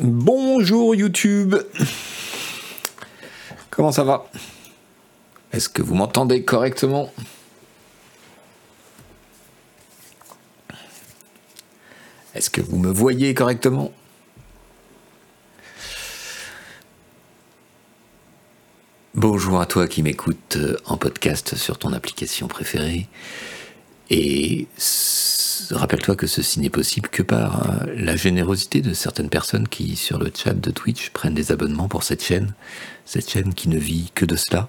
Bonjour YouTube. Comment ça va? Est-ce que vous m'entendez correctement? Est-ce que vous me voyez correctement? Bonjour à toi qui m'écoute euh, en podcast sur ton application préférée. Et rappelle-toi que ceci n'est possible que par euh, la générosité de certaines personnes qui, sur le chat de Twitch, prennent des abonnements pour cette chaîne, cette chaîne qui ne vit que de cela.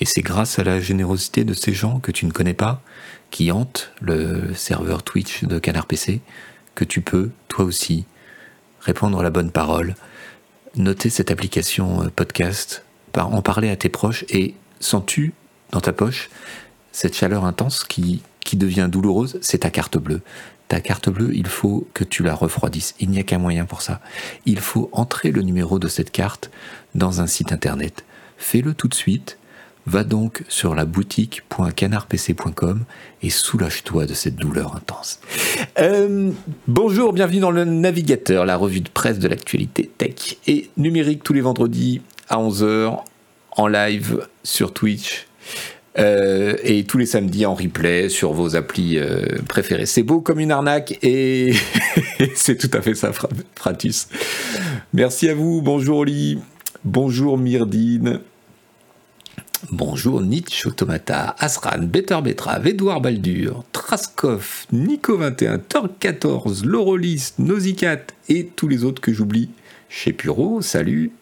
Et c'est grâce à la générosité de ces gens que tu ne connais pas, qui hantent le serveur Twitch de Canard PC, que tu peux, toi aussi, répondre la bonne parole, noter cette application euh, podcast en parler à tes proches et sens-tu dans ta poche cette chaleur intense qui, qui devient douloureuse C'est ta carte bleue. Ta carte bleue, il faut que tu la refroidisses. Il n'y a qu'un moyen pour ça. Il faut entrer le numéro de cette carte dans un site internet. Fais-le tout de suite. Va donc sur la boutique.canardpc.com et soulage-toi de cette douleur intense. Euh, bonjour, bienvenue dans le Navigateur, la revue de presse de l'actualité tech et numérique tous les vendredis à 11h en live sur Twitch. Euh, et tous les samedis en replay sur vos applis euh, préférées. C'est beau comme une arnaque et c'est tout à fait ça, Fratus. Merci à vous. Bonjour Oli. Bonjour Myrdine. Bonjour Nietzsche Automata, Asran, Better Betrave, Edouard Baldur, Traskov, Nico21, Torque14, Laurolis, Nosicat et tous les autres que j'oublie. Chez Puro, salut.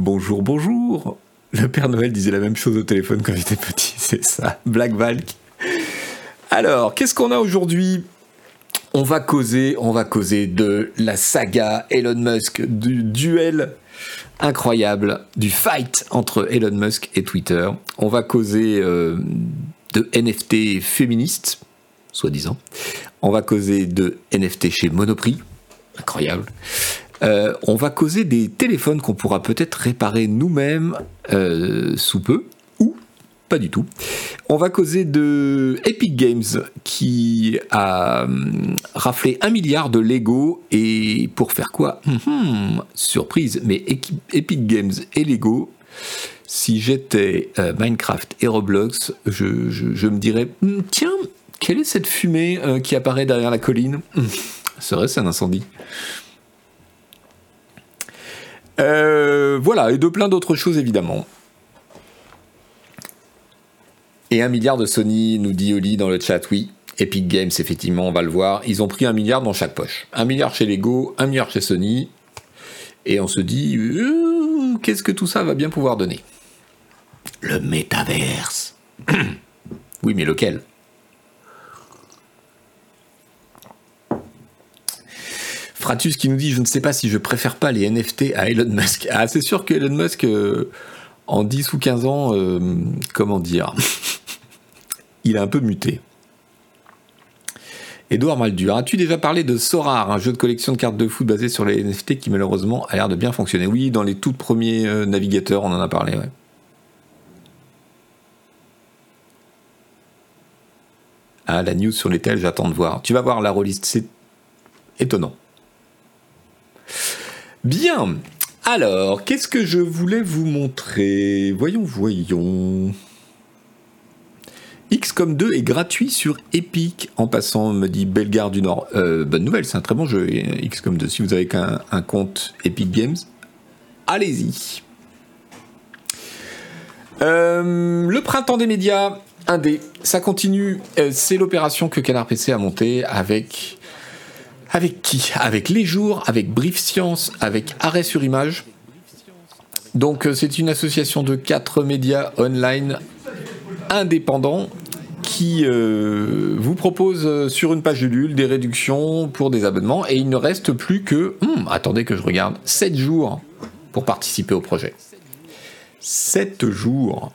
Bonjour, bonjour. Le Père Noël disait la même chose au téléphone quand j'étais petit, c'est ça. Black Valk. Alors, qu'est-ce qu'on a aujourd'hui? On va causer, on va causer de la saga Elon Musk, du duel incroyable, du fight entre Elon Musk et Twitter. On va causer euh, de NFT féministes, soi-disant. On va causer de NFT chez Monoprix, incroyable. Euh, on va causer des téléphones qu'on pourra peut-être réparer nous-mêmes euh, sous peu, ou pas du tout. On va causer de Epic Games qui a hum, raflé un milliard de Lego et pour faire quoi? Hum, Surprise, mais Epic Games et Lego si j'étais euh, Minecraft et Roblox, je, me dirais tiens, quelle est cette fumée qui apparaît derrière la colline? Serait-ce un incendie? Euh, voilà, et de plein d'autres choses évidemment. Et un milliard de Sony, nous dit Oli dans le chat, oui. Epic Games, effectivement, on va le voir. Ils ont pris un milliard dans chaque poche. Un milliard chez Lego, un milliard chez Sony. Et on se dit, euh, qu'est-ce que tout ça va bien pouvoir donner? Le métaverse. oui, mais lequel? Fratus qui nous dit Je ne sais pas si je préfère pas les NFT à Elon Musk. Ah, c'est sûr que Elon Musk, euh, en 10 ou 15 ans, euh, comment dire, il a un peu muté. Edouard Maldur, as-tu déjà parlé de Sorar, un jeu de collection de cartes de foot basé sur les NFT qui malheureusement a l'air de bien fonctionner? Oui, dans les tout premiers euh, navigateurs, on en a parlé, ouais. Ah, la news sur les tels, j'attends de voir. Tu vas voir la release, c'est étonnant. Bien. Alors, qu'est-ce que je voulais vous montrer? Voyons, voyons. XCOM 2 est gratuit sur Epic en passant, me dit Bellegarde du Nord. Euh, bonne nouvelle, c'est un très bon jeu, XCOM 2. Si vous avez un compte Epic Games, allez-y. Euh, le printemps des médias, 1D, ça continue. Euh, c'est l'opération que Canard PC a montée avec avec qui Avec Les Jours, avec Brief Science, avec Arrêt sur Image. Donc euh, c'est une association de quatre médias online indépendants qui euh, vous propose euh, sur une page de Lul des réductions pour des abonnements et il ne reste plus que, hmm, attendez que je regarde, 7 jours pour participer au projet. 7 jours.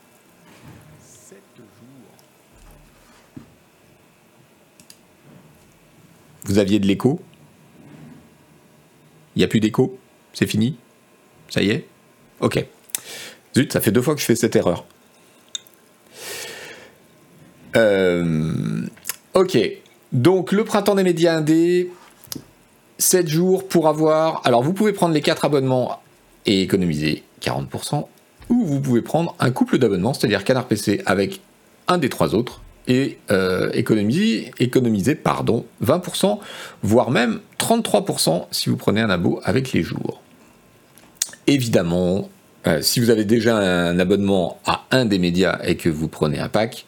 Vous aviez de l'écho? Il n'y a plus d'écho? C'est fini? Ça y est? Ok. Zut, ça fait deux fois que je fais cette erreur. Euh, ok. Donc le printemps des médias indés, 7 jours pour avoir... Alors vous pouvez prendre les 4 abonnements et économiser 40%, ou vous pouvez prendre un couple d'abonnements, c'est-à-dire Canard PC avec un des trois autres, et euh, économiser, pardon, 20%, voire même 33% si vous prenez un abo avec les jours. Évidemment, euh, si vous avez déjà un abonnement à un des médias et que vous prenez un pack,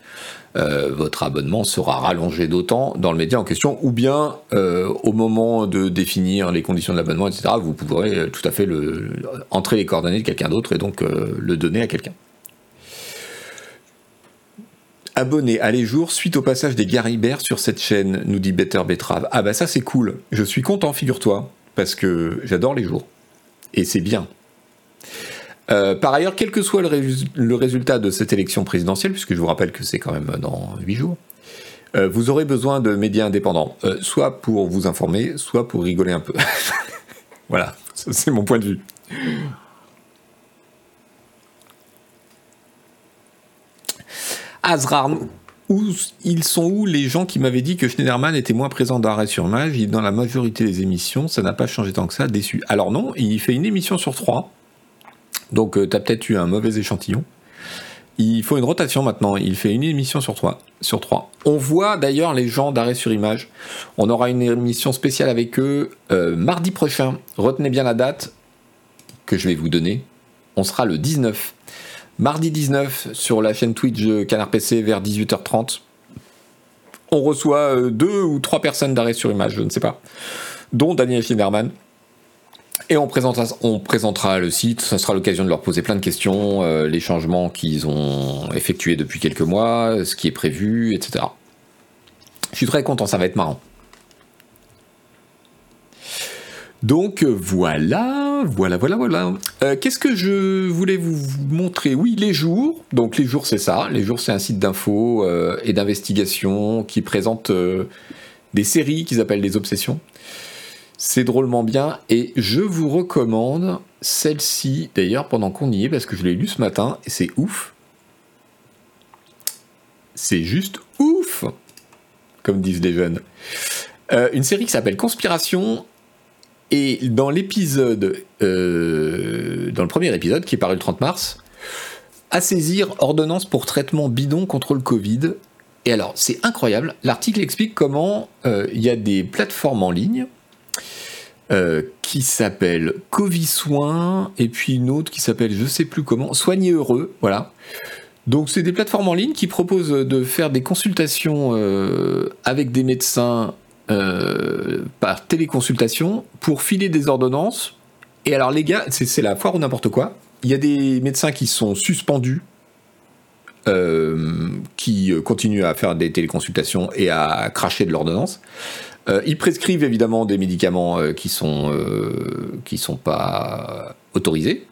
euh, votre abonnement sera rallongé d'autant dans le média en question, ou bien au moment de définir les conditions de l'abonnement, etc., vous pourrez tout à fait entrer les coordonnées de quelqu'un d'autre et donc le donner à quelqu'un. Abonné à les jours suite au passage des Garibert sur cette chaîne, nous dit Better Betrave. Ah bah ça c'est cool, je suis content, figure-toi, parce que j'adore les jours. Et c'est bien. Euh, par ailleurs, quel que soit le, résultat de cette élection présidentielle, puisque je vous rappelle que c'est quand même dans 8 jours, euh, vous aurez besoin de médias indépendants, euh, soit pour vous informer, soit pour rigoler un peu. voilà, c'est mon point de vue. Azrar, où ils sont où les gens qui m'avaient dit que Schneiderman était moins présent dans Arrêt sur Image Dans la majorité des émissions, ça n'a pas changé tant que ça, déçu. Alors non, il fait une émission sur trois. Donc euh, tu as peut-être eu un mauvais échantillon. Il faut une rotation maintenant. Il fait une émission sur trois. Sur trois. On voit d'ailleurs les gens d'arrêt sur image. On aura une émission spéciale avec eux euh, mardi prochain. Retenez bien la date que je vais vous donner. On sera le 19. Mardi 19 sur la chaîne Twitch Canard PC vers 18h30. On reçoit euh, deux ou trois personnes d'arrêt sur image, je ne sais pas, dont Daniel Schinderman. Et on présentera, le site, ça sera l'occasion de leur poser plein de questions, euh, les changements qu'ils ont effectués depuis quelques mois, ce qui est prévu, etc. Je suis très content, ça va être marrant. Donc voilà, voilà, voilà, voilà. Euh, qu'est-ce que je voulais vous montrer? Oui, les jours. Donc les jours, c'est ça. Les jours, c'est un site d'infos euh, et d'investigation qui présente des séries qu'ils appellent des obsessions. C'est drôlement bien et je vous recommande celle-ci d'ailleurs pendant qu'on y est parce que je l'ai lu ce matin et c'est ouf. C'est juste ouf, comme disent les jeunes. Euh, une série qui s'appelle Conspiration et dans l'épisode, euh, dans le premier épisode qui est paru le 30 mars, à saisir ordonnance pour traitement bidon contre le Covid. Et alors, c'est incroyable. L'article explique comment euh, il y a des plateformes en ligne euh, qui s'appelle Covid Soins, et puis une autre qui s'appelle je sais plus comment, Soigner Heureux, voilà. Donc c'est des plateformes en ligne qui proposent de faire des consultations avec des médecins par téléconsultation pour filer des ordonnances. Et alors les gars, c'est la foire ou n'importe quoi. Il y a des médecins qui sont suspendus, qui continuent à faire des téléconsultations et à cracher de l'ordonnance. Euh, ils prescrivent évidemment des médicaments euh, qui sont euh, qui sont pas autorisés.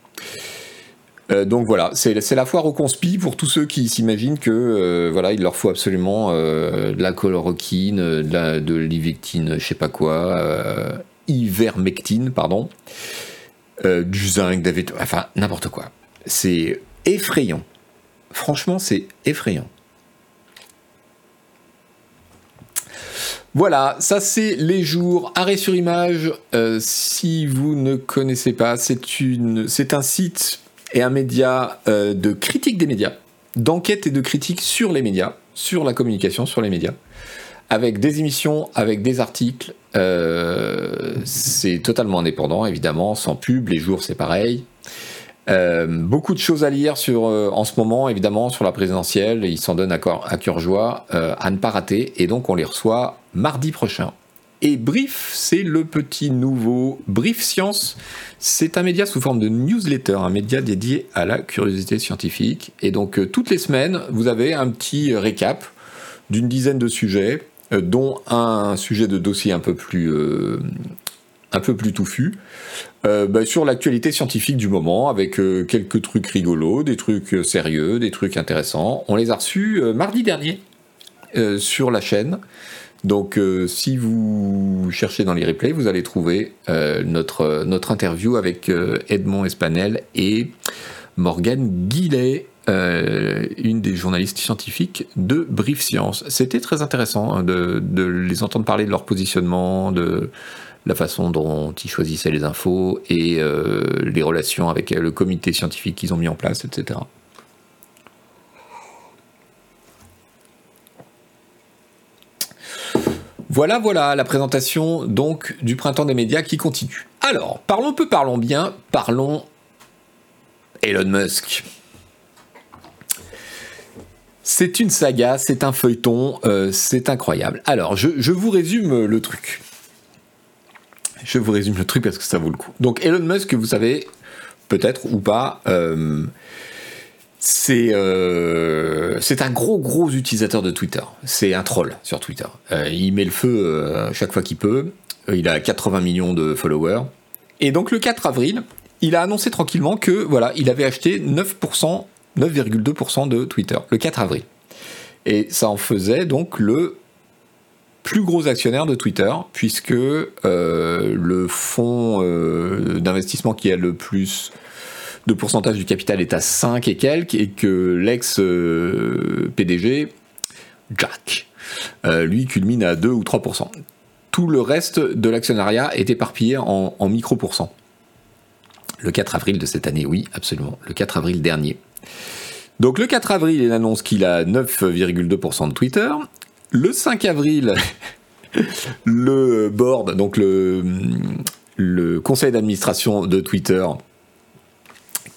Donc voilà, c'est la foire au conspi pour tous ceux qui s'imaginent que voilà, il leur faut absolument de la chloroquine, de l'ivectine, je sais pas quoi, ivermectine, pardon, du zinc, enfin n'importe quoi. C'est effrayant. Franchement, c'est effrayant. Voilà, ça c'est les jours. Arrêt sur image, euh, si vous ne connaissez pas, c'est un site et un média euh, de critique des médias, d'enquête et de critique sur les médias, sur la communication, sur les médias, avec des émissions, avec des articles. Euh, c'est totalement indépendant, évidemment, sans pub. Les jours, c'est pareil. Euh, beaucoup de choses à lire sur, en ce moment, évidemment, sur la présidentielle. Ils s'en donnent à, cœur joie à ne pas rater. Et donc, on les reçoit mardi prochain. Et Brief, c'est le petit nouveau Brief Science. C'est un média sous forme de newsletter, un média dédié à la curiosité scientifique. Et donc, toutes les semaines, vous avez un petit récap d'une dizaine de sujets, dont un sujet de dossier un peu plus un peu plus touffu, euh, bah, sur l'actualité scientifique du moment, avec euh, quelques trucs rigolos, des trucs euh, sérieux, des trucs intéressants. On les a reçus mardi dernier sur la chaîne. Donc si vous cherchez dans les replays, vous allez trouver notre, notre interview avec Edmond Espanel et Morgane Guillet. une des journalistes scientifiques de Brief Science. C'était très intéressant hein, de, de, les entendre parler de leur positionnement, de la façon dont ils choisissaient les infos et les relations avec le comité scientifique qu'ils ont mis en place, etc. Voilà, voilà, la présentation donc du printemps des médias qui continue. Alors, parlons peu, parlons bien, parlons Elon Musk. C'est une saga, c'est un feuilleton, euh, c'est incroyable. Alors, je, vous résume le truc. Je vous résume le truc parce que ça vaut le coup. Donc, Elon Musk, vous savez, peut-être ou pas, euh, euh, c'est un gros gros utilisateur de Twitter. C'est un troll sur Twitter. Euh, il met le feu euh, chaque fois qu'il peut. Il a 80 millions de followers. Et donc le 4 avril, il a annoncé tranquillement que voilà, il avait acheté 9%, 9,2% de Twitter le 4 avril. Et ça en faisait donc le plus gros actionnaire de Twitter, puisque le fonds d'investissement qui a le plus de pourcentage du capital est à 5 et quelques, et que l'ex-PDG, Jack, euh, lui culmine à 2 ou 3%. Tout le reste de l'actionnariat est éparpillé en, en micro-pourcents. Le 4 avril de cette année, oui, absolument. Le 4 avril dernier. Donc le 4 avril, il annonce qu'il a 9,2% de Twitter. Le 5 avril, le board, donc le conseil d'administration de Twitter,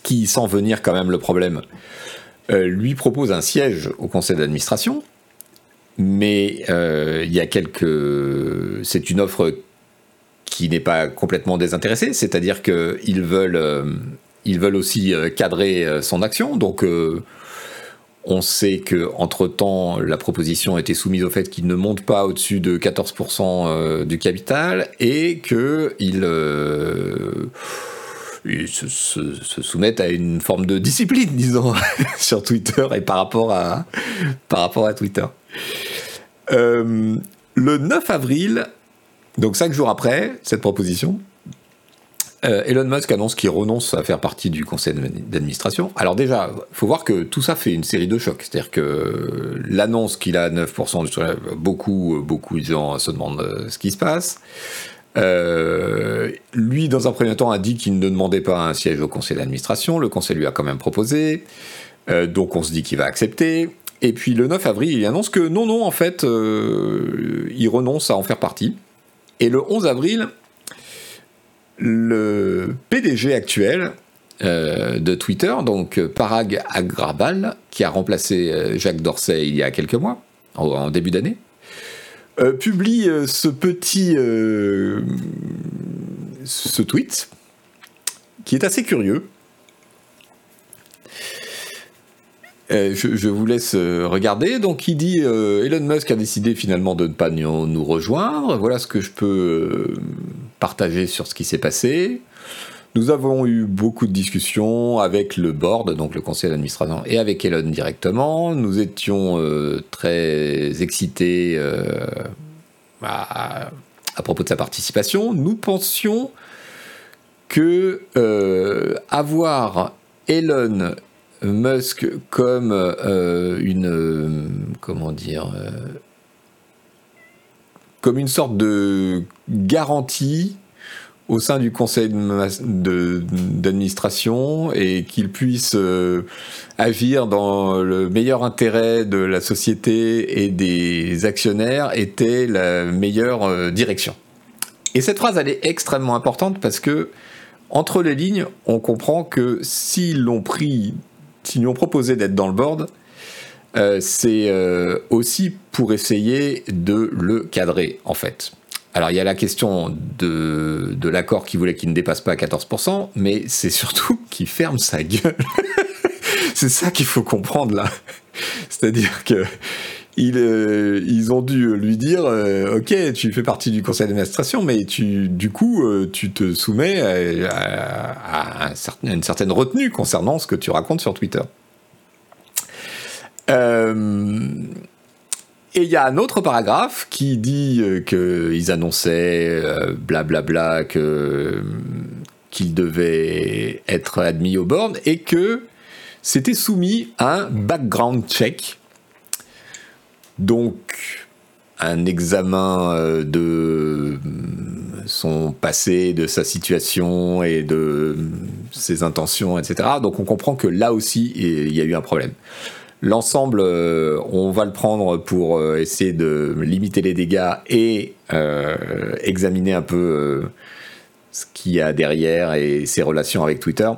qui sent venir quand même le problème, euh, lui propose un siège au conseil d'administration, mais euh, il y a quelques. C'est une offre qui n'est pas complètement désintéressée, c'est-à-dire qu'ils veulent, euh, veulent aussi cadrer son action, donc. on sait que entre temps, la proposition a été soumise au fait qu'il ne monte pas au-dessus de 14% du capital et qu'il se, se, soumettent à une forme de discipline, disons, sur Twitter et par rapport à, par rapport à Twitter. Euh, le 9 avril, donc cinq jours après cette proposition, euh, Elon Musk annonce qu'il renonce à faire partie du conseil d'administration. Alors déjà, il faut voir que tout ça fait une série de chocs. C'est-à-dire que l'annonce qu'il a 9%, beaucoup, beaucoup de gens se demandent euh, ce qui se passe. Euh, lui, dans un premier temps, a dit qu'il ne demandait pas un siège au conseil d'administration. Le conseil lui a quand même proposé. Euh, donc on se dit qu'il va accepter. Et puis le 9 avril, il annonce que non, non, en fait, euh, il renonce à en faire partie. Et le 11 avril, le PDG actuel de Twitter, donc Parag Agrawal, qui a remplacé Jacques Dorsey il y a quelques mois, en début d'année, euh, publie euh, ce petit euh, tweet qui est assez curieux. Je, vous laisse regarder. Donc il dit Elon Musk a décidé finalement de ne pas nous rejoindre. Voilà ce que je peux partager sur ce qui s'est passé. Nous avons eu beaucoup de discussions avec le board, donc le conseil d'administration, et avec Elon directement. Nous étions euh, très excités euh, à, propos de sa participation. Nous pensions que euh, avoir Elon Musk comme une comment dire comme une sorte de garantie au sein du conseil d'administration et qu'il puisse euh, agir dans le meilleur intérêt de la société et des actionnaires était la meilleure euh, direction. Et cette phrase, elle est extrêmement importante parce que, entre les lignes, on comprend que s'ils l'ont pris, s'ils ont proposé d'être dans le board, euh, c'est aussi pour essayer de le cadrer, en fait. Alors il y a la question de, l'accord qui voulait qu'il ne dépasse pas 14%, mais c'est surtout qu'il ferme sa gueule. c'est ça qu'il faut comprendre là. C'est-à-dire que euh, ils, ont dû lui dire euh, Ok, tu fais partie du conseil d'administration, mais du coup, euh, tu te soumets à, une certaine retenue concernant ce que tu racontes sur Twitter. Et il y a un autre paragraphe qui dit euh, qu'ils annonçaient blablabla euh, que euh, qu'ils devaient être admis au board et que s'était soumis à un background check. Donc, un examen euh, de son passé, de sa situation et de ses intentions, etc. Donc on comprend que là aussi, il y a eu un problème. L'ensemble, euh, on va le prendre pour euh, essayer de limiter les dégâts et examiner un peu ce qu'il y a derrière et ses relations avec Twitter.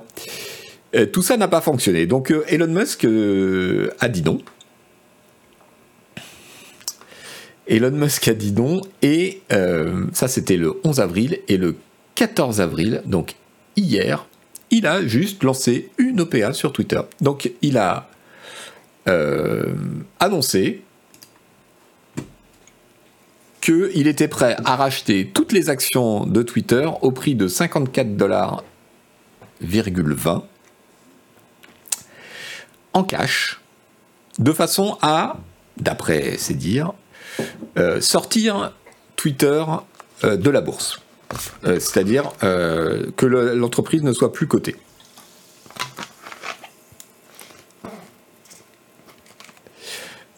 tout ça n'a pas fonctionné. Donc Elon Musk a dit non. Elon Musk a dit non, et euh, ça c'était le 11 avril, et le 14 avril, donc hier, il a juste lancé une OPA sur Twitter. Donc il a euh, qu'il était prêt à racheter toutes les actions de Twitter au prix de 54 dollars en cash, de façon à, d'après ses dires, euh, sortir Twitter euh, de la bourse. Euh, c'est-à-dire que l'entreprise ne soit plus cotée.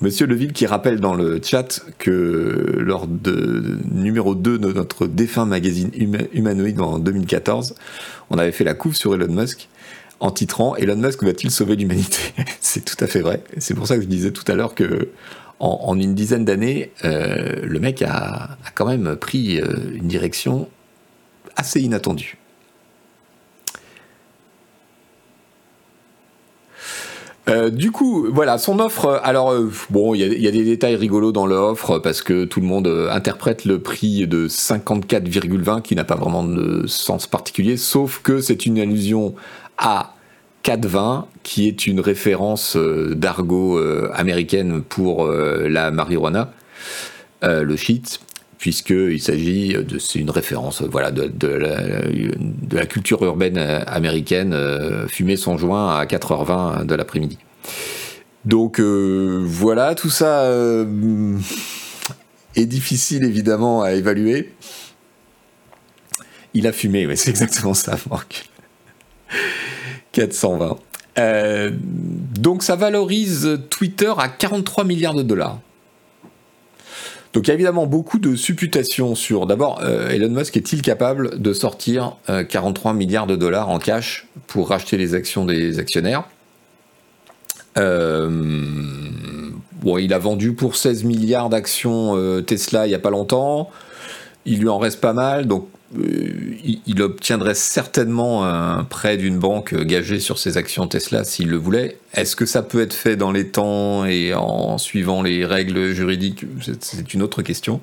Monsieur Leville qui rappelle dans le chat que lors de numéro 2 de notre défunt magazine Humanoïde en 2014, on avait fait la couve sur Elon Musk en titrant Elon Musk va-t-il sauver l'humanité? C'est tout à fait vrai. C'est pour ça que je disais tout à l'heure que en, une dizaine d'années, euh, le mec a, quand même pris euh, une direction assez inattendue. Euh, du coup, voilà, son offre. Alors, bon, il y, a des détails rigolos dans l'offre parce que tout le monde interprète le prix de 54,20 qui n'a pas vraiment de sens particulier, sauf que c'est une allusion à 420, qui est une référence euh, d'argot euh, américaine pour euh, la marijuana, le shit, puisqu'il s'agit de c'est une référence voilà de, la, culture urbaine américaine fumer son joint à 4h20 de l'après-midi. Donc voilà, tout ça est difficile évidemment à évaluer. Il a fumé, mais c'est exactement ça, Marc. 420. Euh, donc ça valorise Twitter à 43 milliards de dollars. Donc il y a évidemment beaucoup de supputations sur d'abord euh, Elon Musk est-il capable de sortir 43 euh, milliards de dollars en cash pour racheter les actions des actionnaires? Bon, il a vendu pour 16 milliards d'actions Tesla il n'y a pas longtemps. Il lui en reste pas mal, donc euh, il obtiendrait certainement un prêt d'une banque gagé sur ses actions Tesla s'il le voulait. Est-ce que ça peut être fait dans les temps et en suivant les règles juridiques? C'est une autre question.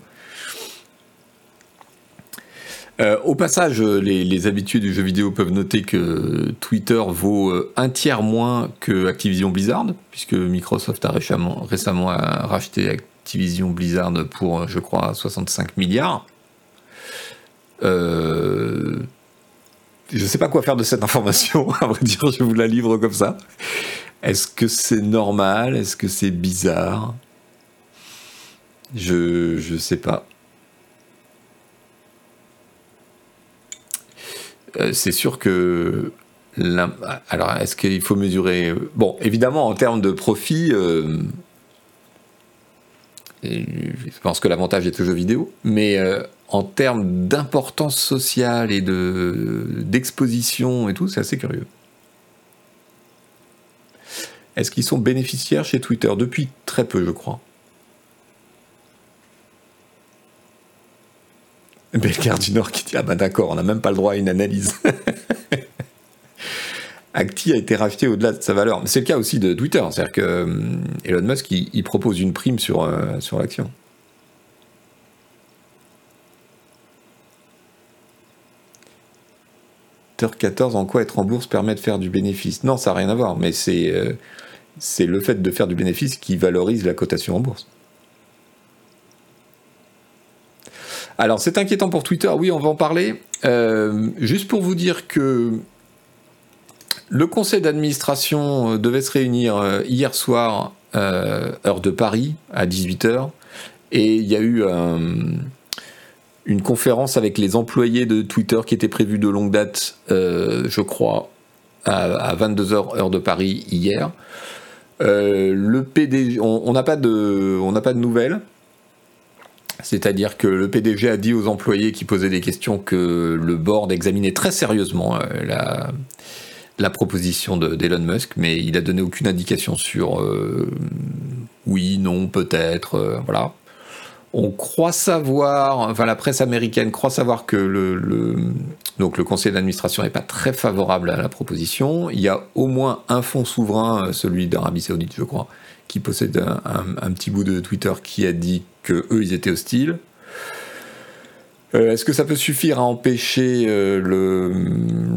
Euh, au passage, les, habitués du jeu vidéo peuvent noter que Twitter vaut euh, un tiers moins que Activision Blizzard, puisque Microsoft a récemment, récemment racheté Activision Blizzard pour, je crois, 65 milliards. Euh, je ne sais pas quoi faire de cette information, à vrai dire, je vous la livre comme ça. Est-ce que c'est normal? Est-ce que c'est bizarre? Je ne sais pas. Euh, c'est sûr que alors, est-ce qu'il faut mesurer? Bon, évidemment, en termes de profit, euh, je pense que l'avantage est au vidéo, mais en termes d'importance sociale et d'exposition et tout, c'est assez curieux. Est-ce qu'ils sont bénéficiaires chez Twitter? Depuis très peu, je crois. Belcar du Nord qui dit Ah ben d'accord, on n'a même pas le droit à une analyse. Acti a été racheté au-delà de sa valeur. C'est le cas aussi de Twitter. C'est-à-dire que euh, Elon Musk, il, propose une prime sur, euh, sur l'action. 14 en quoi être en bourse permet de faire du bénéfice? Non, ça n'a rien à voir, mais c'est euh, c'est le fait de faire du bénéfice qui valorise la cotation en bourse. Alors c'est inquiétant pour Twitter, oui on va en parler. Euh, juste pour vous dire que le conseil d'administration euh, devait se réunir hier soir, heure de Paris, à 18h, et il y a eu un une conférence avec les employés de Twitter qui était prévue de longue date, euh, je crois, à, 22h heure de Paris hier. le PDG, on n'a pas de, on n'a pas de nouvelles. C'est-à-dire que le PDG a dit aux employés qui posaient des questions que le board examinait très sérieusement la, la proposition d'Elon Musk, mais il a donné aucune indication sur euh, oui, non, peut-être, euh, voilà. On croit savoir, enfin la presse américaine croit savoir que le, conseil d'administration n'est pas très favorable à la proposition. Il y a au moins un fonds souverain, celui d'Arabie Saoudite, je crois, qui possède un, petit bout de Twitter qui a dit que eux ils étaient hostiles. Euh, est-ce que ça peut suffire à empêcher euh,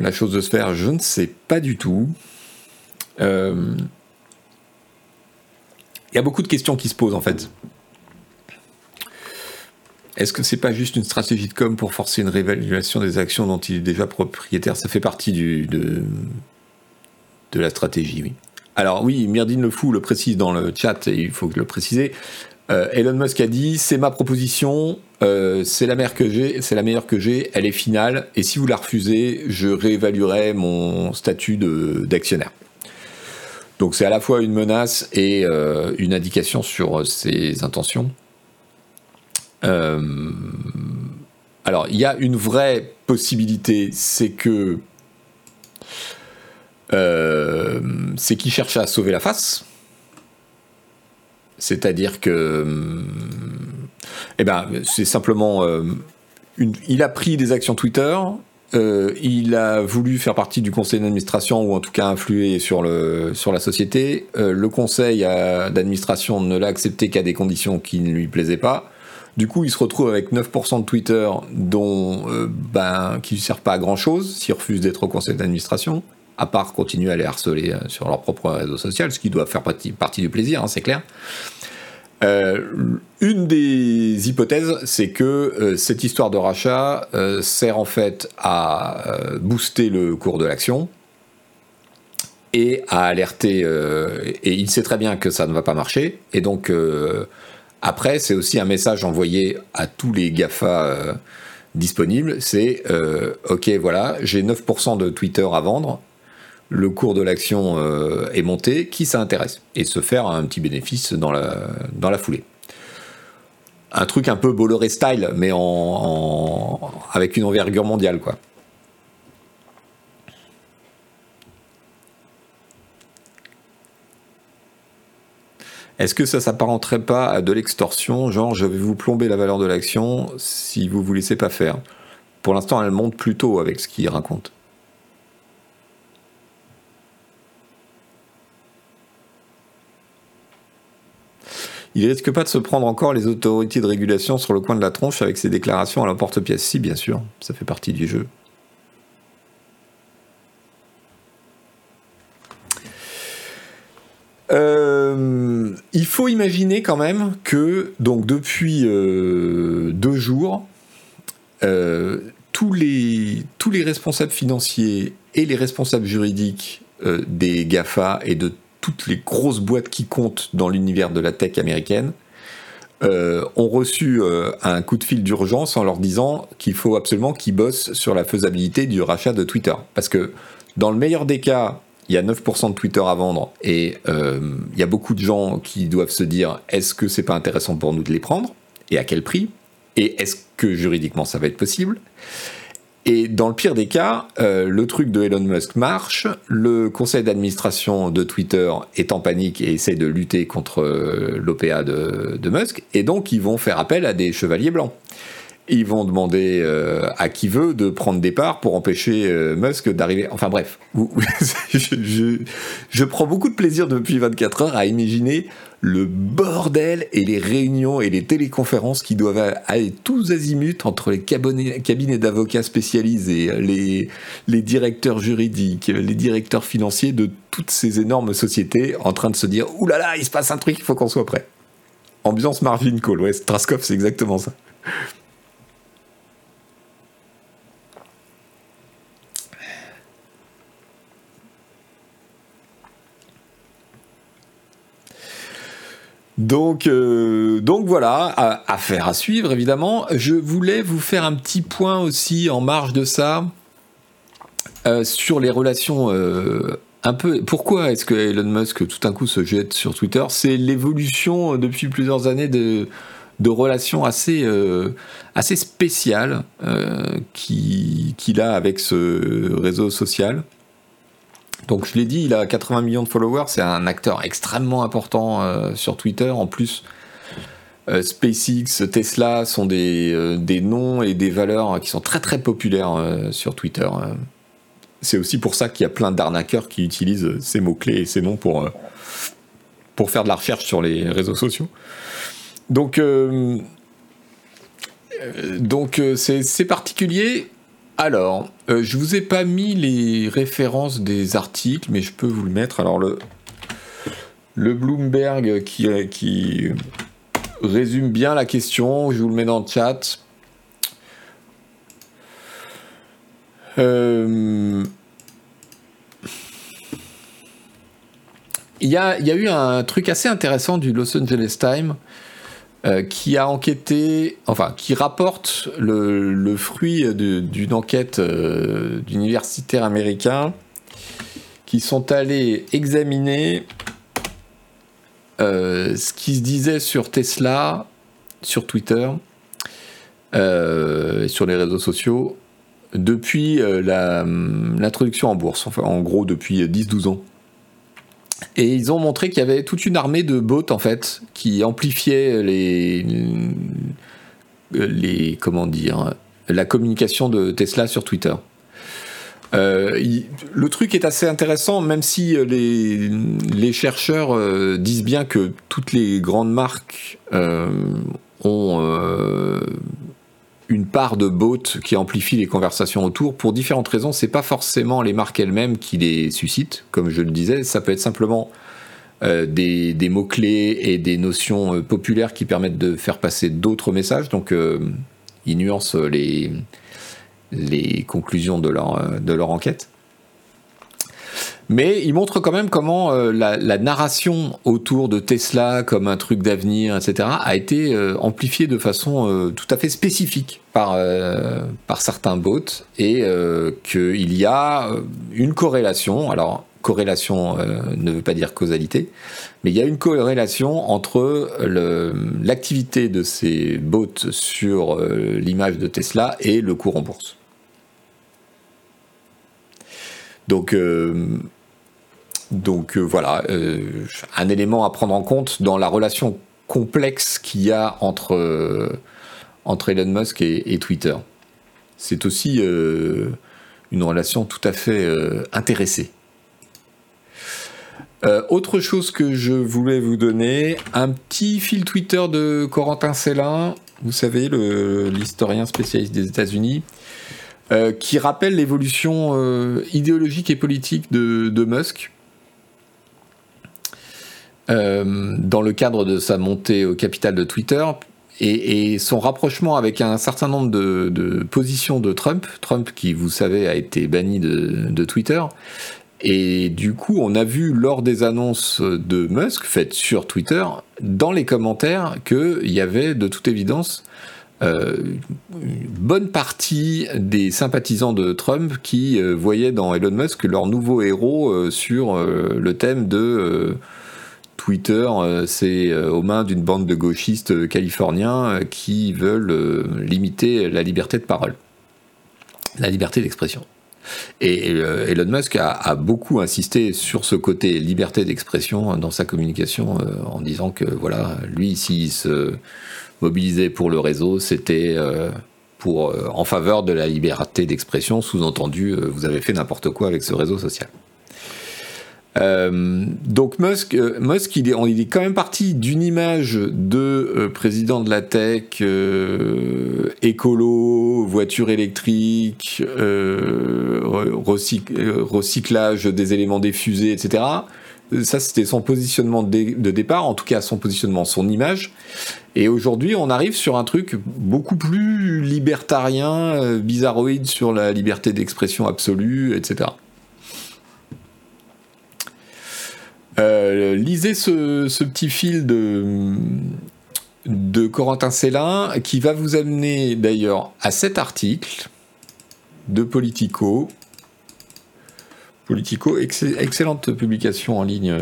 la chose de se faire? Je ne sais pas du tout. Euh, il y a beaucoup de questions qui se posent en fait. Est-ce que c'est pas juste une stratégie de com pour forcer une réévaluation des actions dont il est déjà propriétaire? Ça fait partie de, la stratégie, oui. Alors oui, Myrdine Le Fou le précise dans le chat, et il faut le préciser. Elon Musk a dit c'est ma proposition, euh, c'est la meilleure que j'ai, c'est la meilleure que j'ai, elle est finale, et si vous la refusez, je réévaluerai mon statut d'actionnaire. Donc c'est à la fois une menace et euh, une indication sur ses intentions. Euh, alors il y a une vraie possibilité, c'est que c'est qu'il cherche à sauver la face. C'est-à-dire que eh ben, c'est simplement. Euh, il a pris des actions Twitter, euh, il a voulu faire partie du conseil d'administration ou en tout cas influer sur, la société. Euh, le conseil d'administration ne l'a accepté qu'à des conditions qui ne lui plaisaient pas. Du coup, il se retrouve avec 9% de Twitter dont, ben, qui ne servent pas à grand chose s'ils refusent d'être au conseil d'administration, à part continuer à les harceler sur leur propre réseau social, ce qui doit faire partie, du plaisir, hein, c'est clair. Euh, une des hypothèses, c'est que euh, cette histoire de rachat euh, sert en fait à booster le cours de l'action et à alerter. et il sait très bien que ça ne va pas marcher. Et donc, après, c'est aussi un message envoyé à tous les GAFA disponibles c'est OK, voilà, j'ai 9% de Twitter à vendre le cours de l'action euh, est monté, qui ça intéresse Et se faire un petit bénéfice dans la, dans la foulée. Un truc un peu Bolloré style, mais avec une envergure mondiale, quoi. Est-ce que ça s'apparenterait pas à de l'extorsion, genre je vais vous plomber la valeur de l'action si vous vous laissez pas faire? Pour l'instant, elle monte plutôt avec ce qu'il raconte. Il risque pas de se prendre encore les autorités de régulation sur le coin de la tronche avec ses déclarations à la porte-pièce. Si, bien sûr, ça fait partie du jeu. Faut imaginer quand même que donc depuis euh, deux jours, euh, tous, les, tous les responsables financiers et les responsables juridiques des GAFA et de toutes les grosses boîtes qui comptent dans l'univers de la tech américaine euh, ont reçu euh, un coup de fil d'urgence en leur disant qu'il faut absolument qu'ils bossent sur la faisabilité du rachat de Twitter. Parce que dans le meilleur des cas, il y a 9% de Twitter à vendre et euh, il y a beaucoup de gens qui doivent se dire est-ce que c'est pas intéressant pour nous de les prendre et à quel prix et est-ce que juridiquement ça va être possible? Et dans le pire des cas, euh, le truc de Elon Musk marche, le conseil d'administration de Twitter est en panique et essaie de lutter contre euh, l'OPA de, Musk, et donc ils vont faire appel à des chevaliers blancs. Ils vont demander euh, à qui veut de prendre des parts pour empêcher Musk d'arriver. Enfin bref, je, prends beaucoup de plaisir depuis 24 heures à imaginer le bordel et les réunions et les téléconférences qui doivent aller tous azimuts entre les cabinets d'avocats spécialisés, les, directeurs juridiques, les directeurs financiers de toutes ces énormes sociétés en train de se dire Ouh là là, il se passe un truc, il faut qu'on soit prêt. Ambiance Marvin Cole, ouais, Straskov, c'est exactement ça. Donc, euh, donc voilà, affaire à, suivre évidemment. Je voulais vous faire un petit point aussi en marge de ça. sur les relations un peu. Pourquoi est-ce que Elon Musk tout d'un coup se jette sur Twitter? C'est l'évolution depuis plusieurs années de, de relations assez, assez spéciales qu'il a avec ce réseau social. Donc je l'ai dit, il a 80 millions de followers, c'est un acteur extrêmement important euh, sur Twitter. En plus, euh, SpaceX, Tesla sont des, euh, des, noms et des valeurs qui sont très très populaires sur Twitter. C'est aussi pour ça qu'il y a plein d'arnaqueurs qui utilisent ces mots-clés et ces noms pour, pour faire de la recherche sur les réseaux sociaux. Donc, donc c'est particulier. Alors, euh, je vous ai pas mis les références des articles, mais je peux vous le mettre. Alors, le, Bloomberg qui, qui résume bien la question, je vous le mets dans le chat. Euh, il y, a, y, a, eu un truc assez intéressant du Los Angeles Times euh, qui a enquêté, enfin, qui rapporte le, fruit d'une enquête euh, d'universitaires américains qui sont allés examiner euh, ce qui se disait sur Tesla, sur Twitter, sur les réseaux sociaux, depuis l'introduction en bourse, en gros depuis 10-12 ans. Et ils ont montré qu'il y avait toute une armée de bots en fait qui amplifiaient les, les comment dire, la communication de Tesla sur Twitter. Euh, le truc est assez intéressant, même si les, les chercheurs euh, disent bien que toutes les grandes marques euh, ont une part de bots qui amplifie les conversations autour pour différentes raisons. C'est pas forcément les marques elles-mêmes qui les suscitent, comme je le disais. Ça peut être simplement euh, des, mots-clés et des notions euh, populaires qui permettent de faire passer d'autres messages. Donc, euh, ils nuancent les, conclusions de leur enquête. Mais il montre quand même comment euh, la, narration autour de Tesla comme un truc d'avenir, etc., a été euh, amplifiée de façon euh, tout à fait spécifique par, par certains bots et qu'il y a une corrélation. Alors, corrélation ne veut pas dire causalité, mais il y a une corrélation entre l'activité de ces bots sur l'image de Tesla et le cours en bourse. Donc, donc euh, voilà, euh, un élément à prendre en compte dans la relation complexe qu'il y a entre, euh, entre Elon Musk et, Twitter. C'est aussi une relation tout à fait intéressée. autre chose que je voulais vous donner, un petit fil Twitter de Corentin Célin, vous savez, l'historien spécialiste des États-Unis, qui rappelle l'évolution idéologique et politique de Musk euh, dans le cadre de sa montée au capital de Twitter et, son rapprochement avec un certain nombre de, positions de Trump, Trump qui, vous savez, a été banni de, Twitter. Et du coup, on a vu lors des annonces de Musk faites sur Twitter, dans les commentaires, qu'il y avait de toute évidence euh, une bonne partie des sympathisants de Trump qui euh, voyaient dans Elon Musk leur nouveau héros sur le thème de Twitter, euh, c'est euh, aux mains d'une bande de gauchistes euh, californiens qui veulent limiter la liberté de parole, la liberté d'expression. Et Elon Musk a, beaucoup insisté sur ce côté liberté d'expression dans sa communication en disant que voilà, lui, s'il se mobilisait pour le réseau, c'était en faveur de la liberté d'expression. Sous-entendu, vous avez fait n'importe quoi avec ce réseau social. Euh, donc Musk, euh, Musk il, est, il est quand même parti d'une image de euh, président de la tech, écolo, voiture électrique, recyclage des éléments des fusées, etc. Ça, c'était son positionnement de, départ, en tout cas son positionnement, son image. Et aujourd'hui, on arrive sur un truc beaucoup plus libertarien, bizarroïde sur la liberté d'expression absolue, etc. Euh, lisez ce, petit fil de, Corentin Célin qui va vous amener d'ailleurs à cet article de Politico Politico, excellente publication en ligne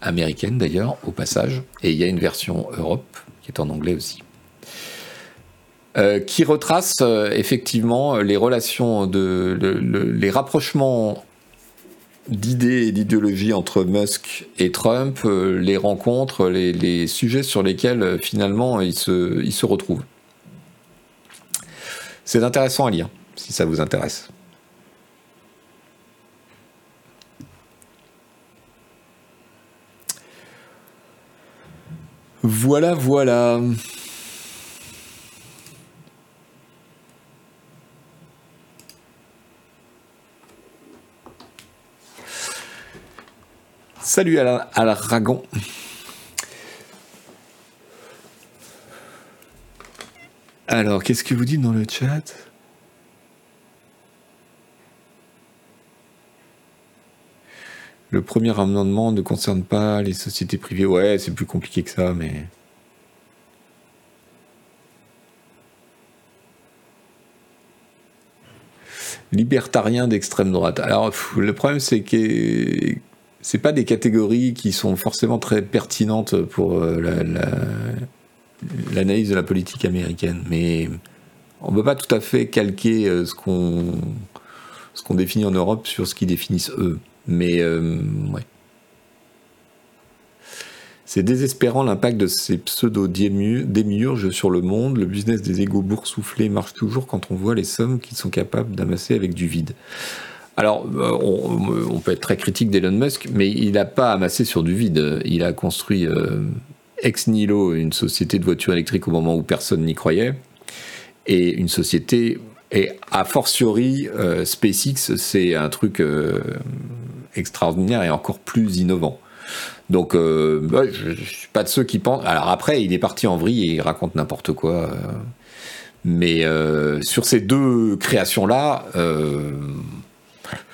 américaine d'ailleurs, au passage, et il y a une version Europe qui est en anglais aussi. qui retrace effectivement les relations, les rapprochements d'idées et d'idéologies entre Musk et Trump, euh, les rencontres, les, sujets sur lesquels euh, finalement ils se, ils se retrouvent. C'est intéressant à lire, si ça vous intéresse. Voilà, voilà. Salut à la Ragon. Alors, qu'est-ce que vous dites dans le chat? Le premier amendement ne concerne pas les sociétés privées. Ouais, c'est plus compliqué que ça, mais. Libertarien d'extrême droite. Alors, le problème, c'est que c'est pas des catégories qui sont forcément très pertinentes pour euh, l'analyse de la politique américaine, mais on ne peut pas tout à fait calquer euh, ce qu'on définit en Europe sur ce qu'ils définissent eux. Mais euh, ouais. C'est désespérant l'impact de ces pseudo-démiurges sur le monde. Le business des égaux boursouflés marche toujours quand on voit les sommes qu'ils sont capables d'amasser avec du vide. Alors, euh, on, peut être très critique d'Elon Musk, mais il n'a pas amassé sur du vide. Il a construit euh, ex nihilo une société de voitures électriques au moment où personne n'y croyait, et une société, et a fortiori, euh, SpaceX, c'est un truc extraordinaire et encore plus innovant. Donc, je ne suis pas de ceux qui pensent. Alors après, il est parti en vrille et il raconte n'importe quoi. mais sur ces deux créations-là,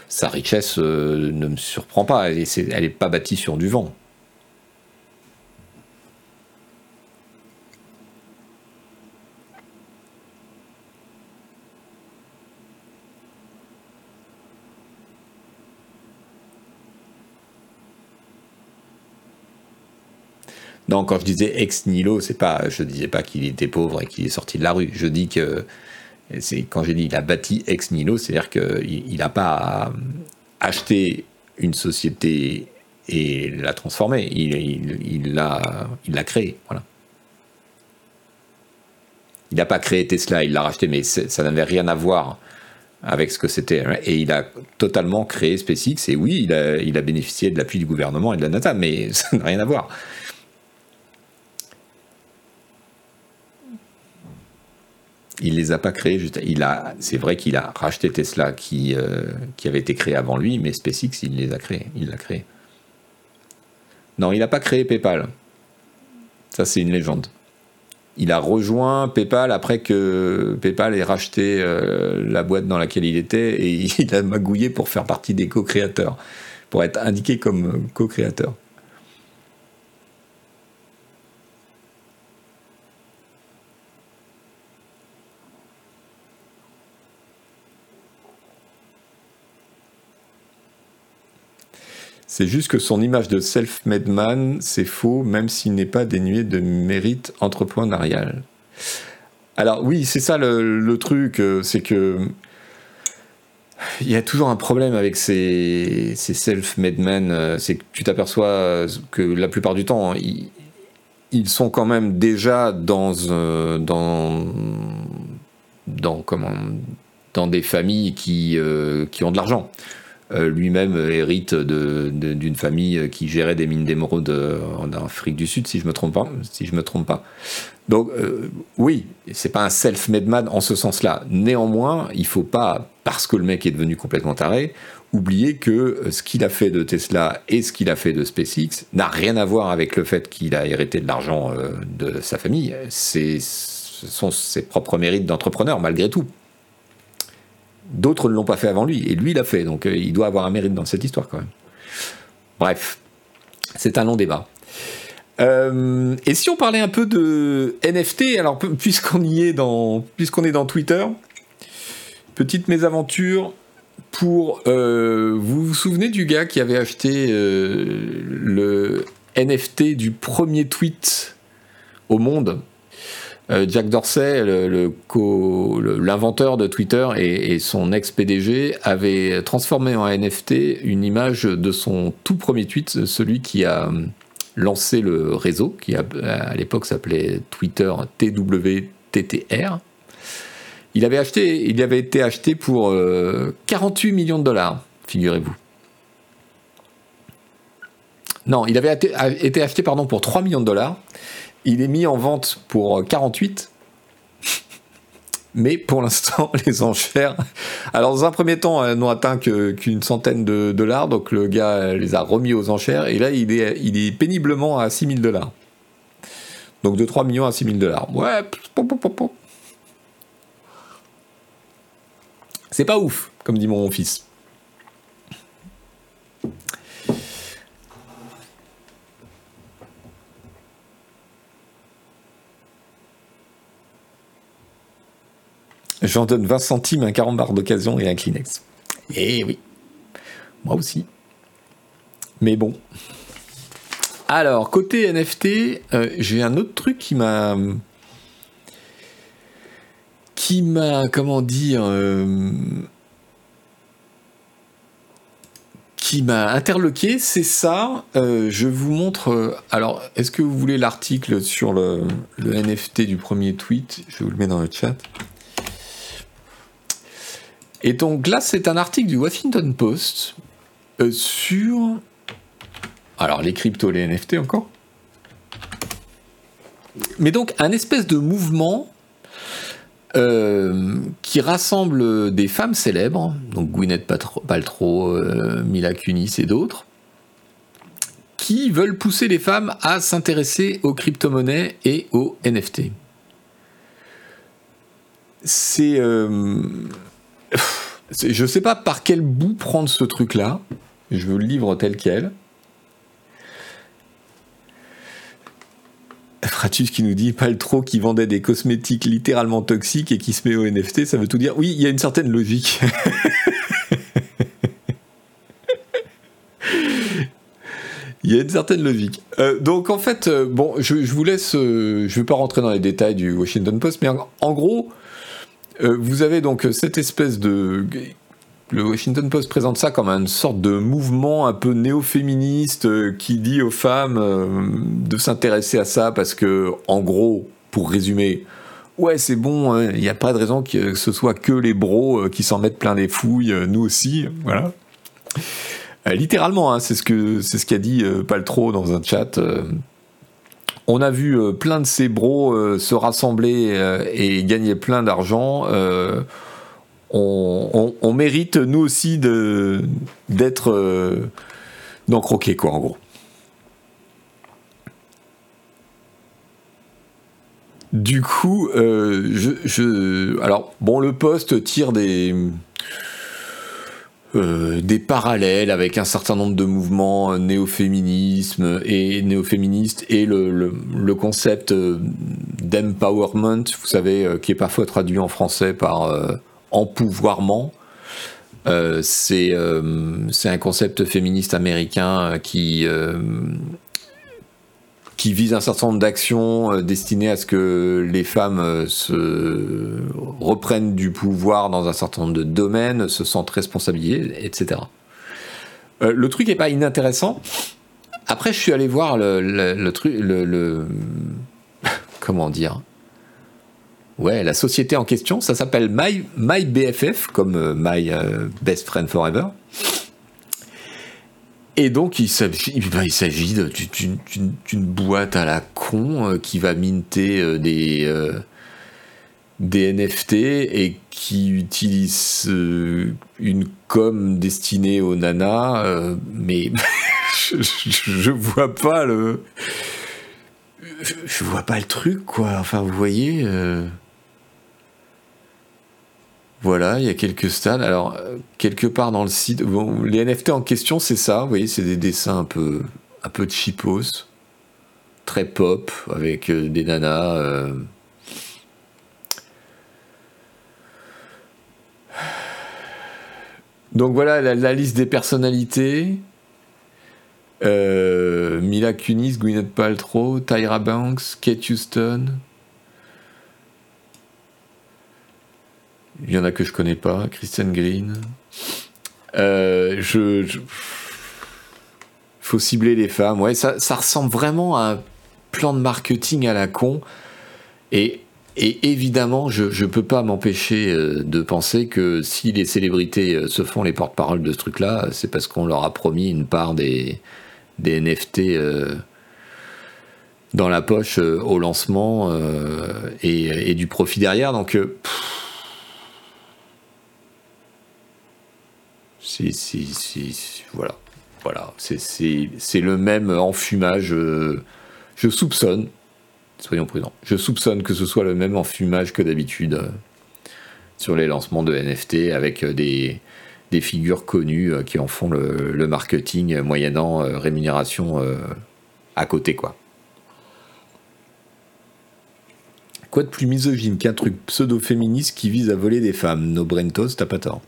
sa richesse euh, ne me surprend pas. Elle n'est pas bâtie sur du vent. Non, quand je disais ex nihilo, c'est pas, je disais pas qu'il était pauvre et qu'il est sorti de la rue. Je dis que c'est quand j'ai dit il a bâti ex nihilo, c'est-à-dire qu'il n'a pas acheté une société et l'a transformée, il l'a il, il, créée. Voilà. Il n'a pas créé Tesla, il l'a racheté, mais ça n'avait rien à voir avec ce que c'était. Et il a totalement créé SpaceX, et oui, il a, il a bénéficié de l'appui du gouvernement et de la NASA, mais ça n'a rien à voir. Il les a pas créés. Juste, il a, c'est vrai qu'il a racheté Tesla qui, euh, qui avait été créé avant lui, mais SpaceX, il les a créés. Il l'a créé. Non, il n'a pas créé PayPal. Ça, c'est une légende. Il a rejoint PayPal après que PayPal ait racheté euh, la boîte dans laquelle il était et il a magouillé pour faire partie des co-créateurs, pour être indiqué comme co-créateur. C'est juste que son image de self-made man, c'est faux, même s'il n'est pas dénué de mérite entrepreneurial. Alors oui, c'est ça le, truc, euh, c'est que il y a toujours un problème avec ces, self-made men, euh, c'est que tu t'aperçois que la plupart du temps, ils, sont quand même déjà dans, euh, dans, des familles qui ont de l'argent. Euh, lui-même hérite d'une famille qui gérait des mines d'émeraude euh, en Afrique du Sud, si je me trompe pas. Si je me trompe pas. Donc euh, oui, c'est pas un self-made man en ce sens-là. Néanmoins, il faut pas, parce que le mec est devenu complètement taré, oublier que ce qu'il a fait de Tesla et ce qu'il a fait de SpaceX n'a rien à voir avec le fait qu'il a hérité de l'argent de sa famille. ce sont ses propres mérites d'entrepreneur, malgré tout. D'autres ne l'ont pas fait avant lui, et lui l'a fait, donc euh, il doit avoir un mérite dans cette histoire quand même. Bref, c'est un long débat. Euh, et si on parlait un peu de NFT, alors puisqu'on y est dans, puisqu'on est dans Twitter, petite mésaventure, pour. vous vous souvenez du gars qui avait acheté le NFT du premier tweet au monde? Jack Dorsey, l'inventeur de Twitter et, son ex-PDG, avait transformé en NFT une image de son tout premier tweet, celui qui a lancé le réseau, qui à l'époque s'appelait Twitter TWTTR. Il avait, acheté, il avait été acheté pour 48 euh, millions de dollars, figurez-vous. Non, il avait été acheté pardon, pour 3 millions de dollars. Il est mis en vente pour 48 mais pour l'instant, les enchères. Alors, dans un premier temps, elles n'ont atteint qu'une centaine de dollars, donc le gars les a remis aux enchères, et là, il est, il est péniblement à 6000 dollars. Donc, de 3 millions à 6000 dollars. Ouais, c'est pas ouf, comme dit mon fils. J'en donne 20 centimes, un 40 bar d'occasion et un Kleenex. Eh oui, moi aussi. Mais bon. Alors, côté NFT, euh, j'ai un autre truc qui m'a. qui m'a. comment dire. Euh, qui m'a interloqué, c'est ça. Euh, je vous montre. alors, est-ce que vous voulez l'article sur le, NFT du premier tweet? Je vous le mets dans le chat. Et donc là, c'est un article du Washington Post euh, sur. Alors, les cryptos, les NFT encore. Mais donc, un espèce de mouvement euh, qui rassemble des femmes célèbres, donc Gwyneth Paltrow, euh, Mila Kunis et d'autres, qui veulent pousser les femmes à s'intéresser aux crypto-monnaies et aux NFT. C'est je sais pas par quel bout prendre ce truc-là. Je veux le livre tel quel. Fratus qui nous dit Paltro qui vendait des cosmétiques littéralement toxiques et qui se met au NFT, ça veut tout dire. Oui, il y a une certaine logique. Il y a une certaine logique. Euh, donc en fait, euh, bon, je, vous laisse. Euh, je ne vais pas rentrer dans les détails du Washington Post, mais en gros, euh, vous avez donc cette espèce de... Le Washington Post présente ça comme une sorte de mouvement un peu néo-féministe euh, qui dit aux femmes euh, de s'intéresser à ça parce que, en gros, pour résumer, ouais, c'est bon, hein, il n'y a pas de raison que ce soit que les bros qui s'en mettent plein les fouilles, nous aussi, voilà. littéralement, hein, c'est ce c'est ce qu'a dit Paltro dans un chat. On a vu euh, plein de ces bros euh, se rassembler euh, et gagner plein d'argent. On, mérite, nous aussi, d'être. d'en croquer, quoi, en gros. Du coup, je, alors bon, le poste tire des euh, des parallèles avec un certain nombre de mouvements néo-féminisme et néo-féministes et le, concept euh, d'empowerment, vous savez, euh, qui est parfois traduit en français par empouvoirment. c'est un concept féministe américain qui qui vise un certain nombre d'actions euh, destinées à ce que les femmes euh, se reprennent du pouvoir dans un certain nombre de domaines, se sentent responsabilisées, etc. Euh, le truc n'est pas inintéressant. Après, je suis allé voir le, truc, le, comment dire, ouais, la société en question. Ça s'appelle My, My BFF, comme My Best Friend Forever. Et donc, il s'agit, ben, d'une boîte à la con euh, qui va minter euh, des, euh, des NFT et qui utilise une com destinée aux nanas, mais je, je, vois pas le. Je, vois pas le truc, quoi. Enfin, vous voyez. Voilà, il y a quelques stades. Alors, euh, quelque part dans le site, bon, les NFT en question, c'est ça. Vous voyez, c'est des dessins un peu, un peu de cheapos, très pop, avec euh, des nanas. Euh. Donc voilà la, liste des personnalités. Mila Kunis, Gwyneth Paltrow, Tyra Banks, Kate Houston. Il y en a que je connais pas, Christian Green. Euh, je, faut cibler les femmes. Ouais, ça, ressemble vraiment à un plan de marketing à la con. Et, évidemment, je ne peux pas m'empêcher euh, de penser que si les célébrités euh, se font les porte-parole de ce truc-là, c'est parce qu'on leur a promis une part des, NFT dans la poche au lancement et, du profit derrière. Donc, si, si, si, voilà. Voilà, c'est le même enfumage. Euh, je soupçonne, soyons prudents, je soupçonne que ce soit le même enfumage que d'habitude euh, sur les lancements de NFT avec euh, des, des figures connues qui en font le, marketing moyennant rémunération à côté, quoi. Quoi de plus misogyne qu'un truc pseudo-féministe qui vise à voler des femmes? No Brentos, t'as pas tort.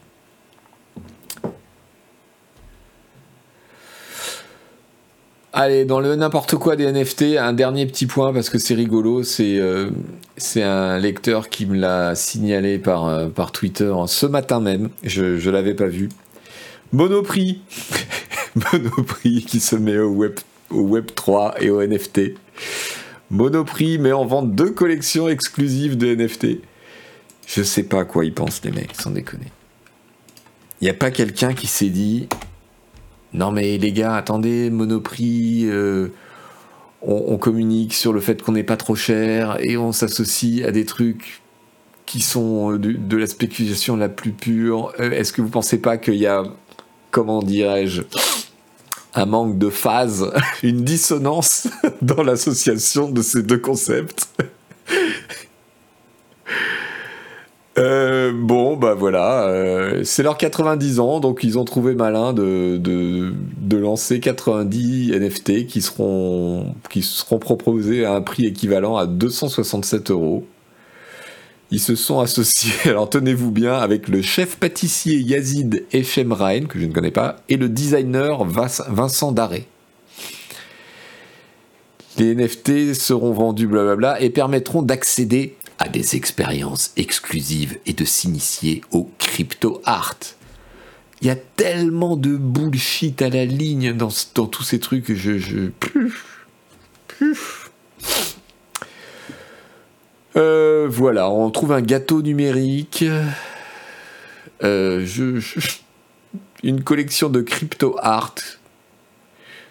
Allez, dans le n'importe quoi des NFT, un dernier petit point parce que c'est rigolo. C'est euh, un lecteur qui me l'a signalé par, euh, par Twitter ce matin même. Je ne l'avais pas vu. Monoprix. Monoprix qui se met au web, au web 3 et au NFT. Monoprix met en vente deux collections exclusives de NFT. Je sais pas à quoi ils pensent, les mecs, sans déconner. Il n'y a pas quelqu'un qui s'est dit non mais les gars, attendez, Monoprix, euh, on, communique sur le fait qu'on n'est pas trop cher et on s'associe à des trucs qui sont euh, de, la spéculation la plus pure. Euh, est-ce que vous pensez pas qu'il y a, comment dirais-je, un manque de phase, une dissonance dans l'association de ces deux concepts? Euh, bon, bah voilà, euh, c'est leurs 90 ans, donc ils ont trouvé malin de, de, lancer 90 NFT qui seront, qui seront proposés à un prix équivalent à 267 euros. Ils se sont associés, alors tenez-vous bien, avec le chef pâtissier Yazid Echemrain, que je ne connais pas, et le designer Vincent Daré. Les NFT seront vendus blablabla et permettront d'accéder à des expériences exclusives et de s'initier au crypto art. Il y a tellement de bullshit à la ligne dans, dans tous ces trucs que je. je... Euh, voilà, on trouve un gâteau numérique. Euh, je, une collection de crypto art.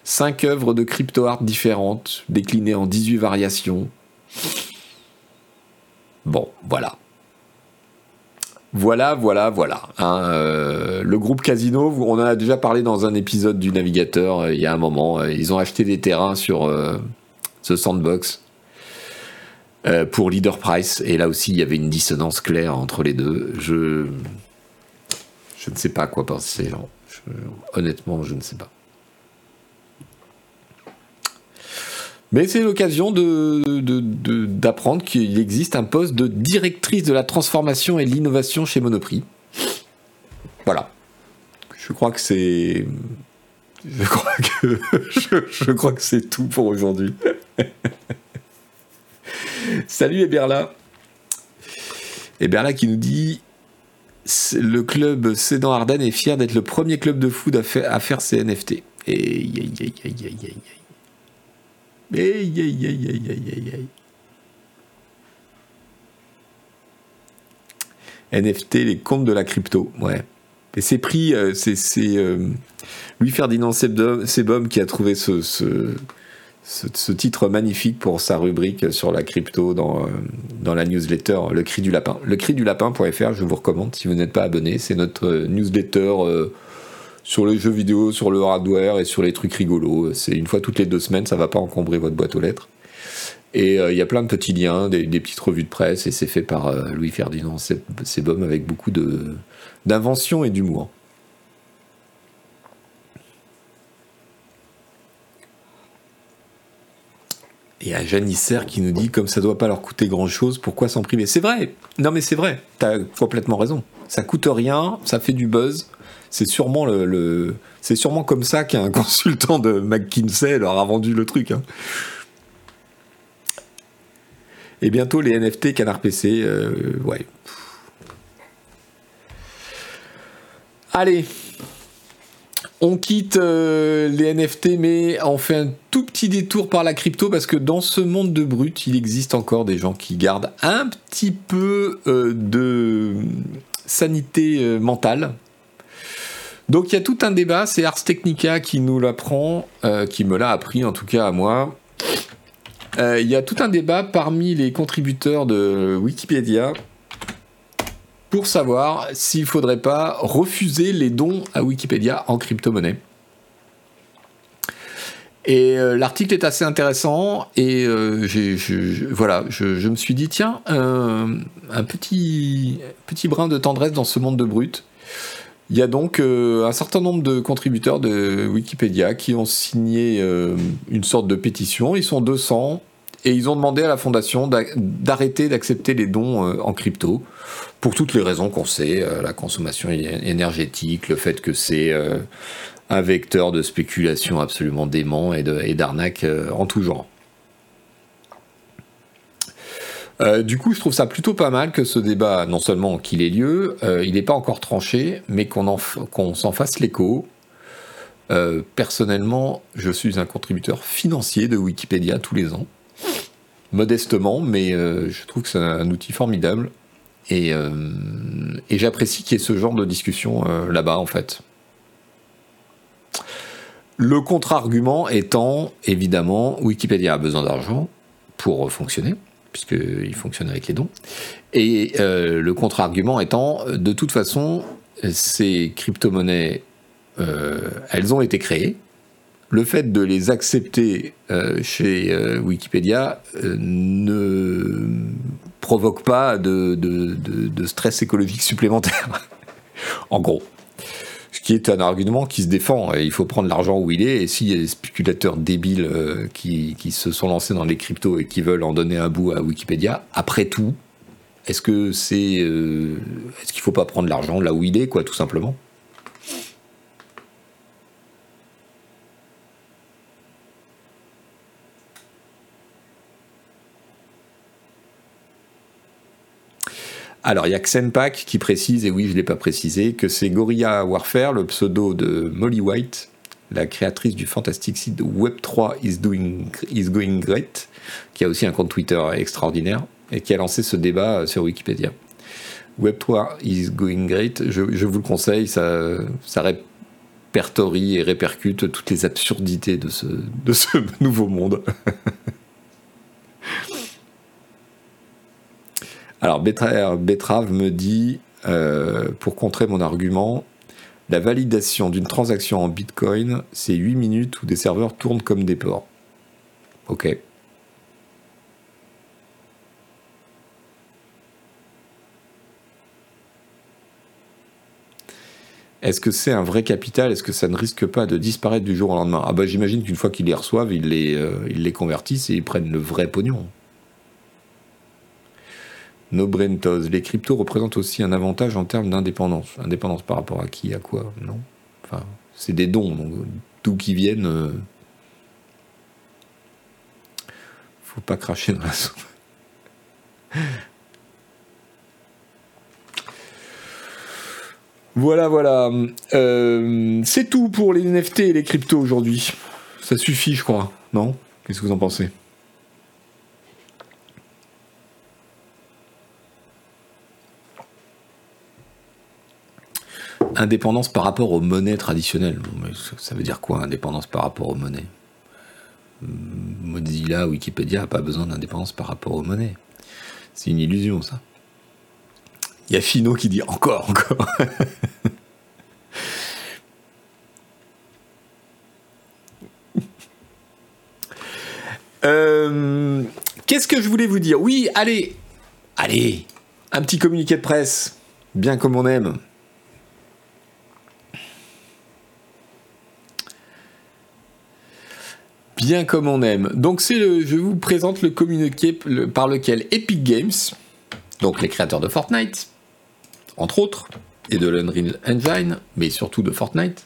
Cinq œuvres de crypto art différentes, déclinées en 18 variations. Bon, voilà. Voilà, voilà, voilà. Hein, euh, le groupe Casino, on en a déjà parlé dans un épisode du Navigateur euh, il y a un moment. Euh, ils ont acheté des terrains sur ce sandbox pour Leader Price. Et là aussi, il y avait une dissonance claire entre les deux. Je, je ne sais pas quoi penser. honnêtement, je ne sais pas. Mais c'est l'occasion d'apprendre de, qu'il existe un poste de directrice de la transformation et l'innovation chez Monoprix. Voilà. Je crois que c'est. Je crois que. je, crois que c'est tout pour aujourd'hui. Salut Eberla. Eberla qui nous dit le club Cédan Ardennes est fier d'être le premier club de foot à faire, à ses NFT. Aïe, aïe, aïe, aïe, aïe, NFT, les comptes de la crypto, ouais. Et c'est pris, euh, c'est euh, Louis-Ferdinand Sebom qui a trouvé ce, titre magnifique pour sa rubrique sur la crypto dans, euh, la newsletter Le Cri du Lapin. Le Cri du Lapin.fr, je vous recommande si vous n'êtes pas abonné. C'est notre newsletter sur les jeux vidéo, sur le hardware et sur les trucs rigolos. C'est une fois toutes les deux semaines, ça va pas encombrer votre boîte aux lettres. Et euh, il y a plein de petits liens, des, petites revues de presse, et c'est fait par euh, Louis-Ferdinand Sebom avec beaucoup d'invention et d'humour. Et à Janisser qui nous dit comme ça doit pas leur coûter grand chose, pourquoi s'en priver? C'est vrai. Non mais c'est vrai. T'as complètement raison. Ça coûte rien, ça fait du buzz. C'est sûrement comme ça qu'un consultant de McKinsey leur a vendu le truc. Hein. Et bientôt les NFT Canard PC, euh. Allez, on quitte euh, les NFT, mais on fait un tout petit détour par la crypto parce que dans ce monde de brut, il existe encore des gens qui gardent un petit peu euh, de sanité mentale. Donc il y a tout un débat, c'est Ars Technica qui nous l'apprend, qui me l'a appris en tout cas à moi. Il y a tout un débat parmi les contributeurs de Wikipédia pour savoir s'il ne faudrait pas refuser les dons à Wikipédia en crypto-monnaie. Et euh, l'article est assez intéressant et euh, je, voilà, je, me suis dit tiens, un petit, petit brin de tendresse dans ce monde de brut. Il y a donc euh, un certain nombre de contributeurs de Wikipédia qui ont signé une sorte de pétition. Ils sont 200 et ils ont demandé à la fondation d'arrêter d'accepter les dons en crypto pour toutes les raisons qu'on sait, euh, la consommation énergétique, le fait que c'est euh, un vecteur de spéculation absolument dément et d'arnaque euh, en tout genre. Du coup, je trouve ça plutôt pas mal que ce débat, non seulement qu'il ait lieu, il n'est pas encore tranché, mais qu'on s'en fasse l'écho. personnellement, je suis un contributeur financier de Wikipédia tous les ans, modestement, mais je trouve que c'est un outil formidable euh, et, j'apprécie qu'il y ait ce genre de discussion euh, là-bas, en fait. Le contre-argument étant, évidemment, Wikipédia a besoin d'argent pour fonctionner, puisqu'il fonctionne avec les dons. Et euh, le contre-argument étant, de toute façon, ces crypto-monnaies, elles ont été créées. Le fait de les accepter chez Wikipédia ne provoque pas de, stress écologique supplémentaire. en gros. Ce qui est un argument qui se défend. il faut prendre l'argent où il est. Et s'il y a des spéculateurs débiles euh, qui, se sont lancés dans les cryptos et qui veulent en donner un bout à Wikipédia, après tout, est-ce que c'est, euh, est-ce qu'il faut pas prendre l'argent là où il est, quoi, tout simplement? Alors, il y a Xenpack qui précise, et oui, je ne l'ai pas précisé, que c'est Gorilla Warfare, le pseudo de Molly White, la créatrice du fantastique site Web3 is, Going Great, qui a aussi un compte Twitter extraordinaire, et qui a lancé ce débat sur Wikipédia. Web3 is Going Great, je, vous le conseille, ça, répertorie et répercute toutes les absurdités de ce nouveau monde. Alors, Betrave me dit, euh, pour contrer mon argument, la validation d'une transaction en Bitcoin, c'est 8 minutes où des serveurs tournent comme des porcs. Ok. Est-ce que c'est un vrai capital? Est-ce que ça ne risque pas de disparaître du jour au lendemain? Ah bah j'imagine qu'une fois qu'ils les reçoivent, ils les, euh, ils les convertissent et ils prennent le vrai pognon. Nobrentos. Les cryptos représentent aussi un avantage en termes d'indépendance. Indépendance par rapport à qui, à quoi Non? Enfin, c'est des dons, donc d'où qui viennent. Euh, faut pas cracher dans la soupe. Voilà, voilà. Euh, c'est tout pour les NFT et les cryptos aujourd'hui. Ça suffit, je crois. Non? Qu'est-ce que vous en pensez? Indépendance par rapport aux monnaies traditionnelles. Ça veut dire quoi, indépendance par rapport aux monnaies? Mozilla, Wikipédia n'a pas besoin d'indépendance par rapport aux monnaies. C'est une illusion, ça. Il y a Fino qui dit encore, encore. Euh, qu'est-ce que je voulais vous dire? Oui, allez, allez, un petit communiqué de presse, bien comme on aime. Bien comme on aime. Donc c'est le, je vous présente le communiqué par lequel Epic Games, donc les créateurs de Fortnite, entre autres, et de l'Unreal Engine, mais surtout de Fortnite,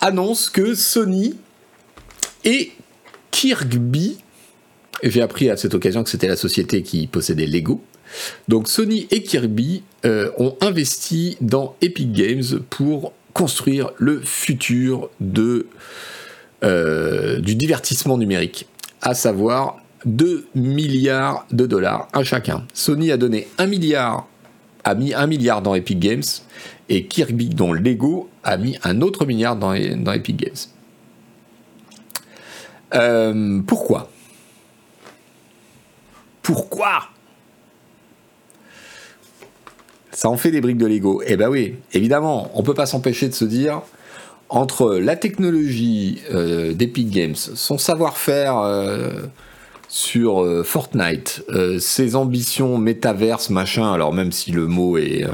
annonce que Sony et Kirby, j'ai appris à cette occasion que c'était la société qui possédait Lego, donc Sony et Kirby euh, ont investi dans Epic Games pour construire le futur de, euh, du divertissement numérique, à savoir 2 milliards de dollars à chacun. Sony a donné 1 milliard, a mis 1 milliard dans Epic Games, et Kirby, dont Lego, a mis un autre milliard dans, Epic Games. Euh, pourquoi? Pourquoi? Ça en fait des briques de Lego. Eh ben oui, évidemment, on peut pas s'empêcher de se dire entre la technologie euh, d'Epic Games, son savoir-faire euh, sur Fortnite, ses ambitions métaverse, machin, alors même si le mot est,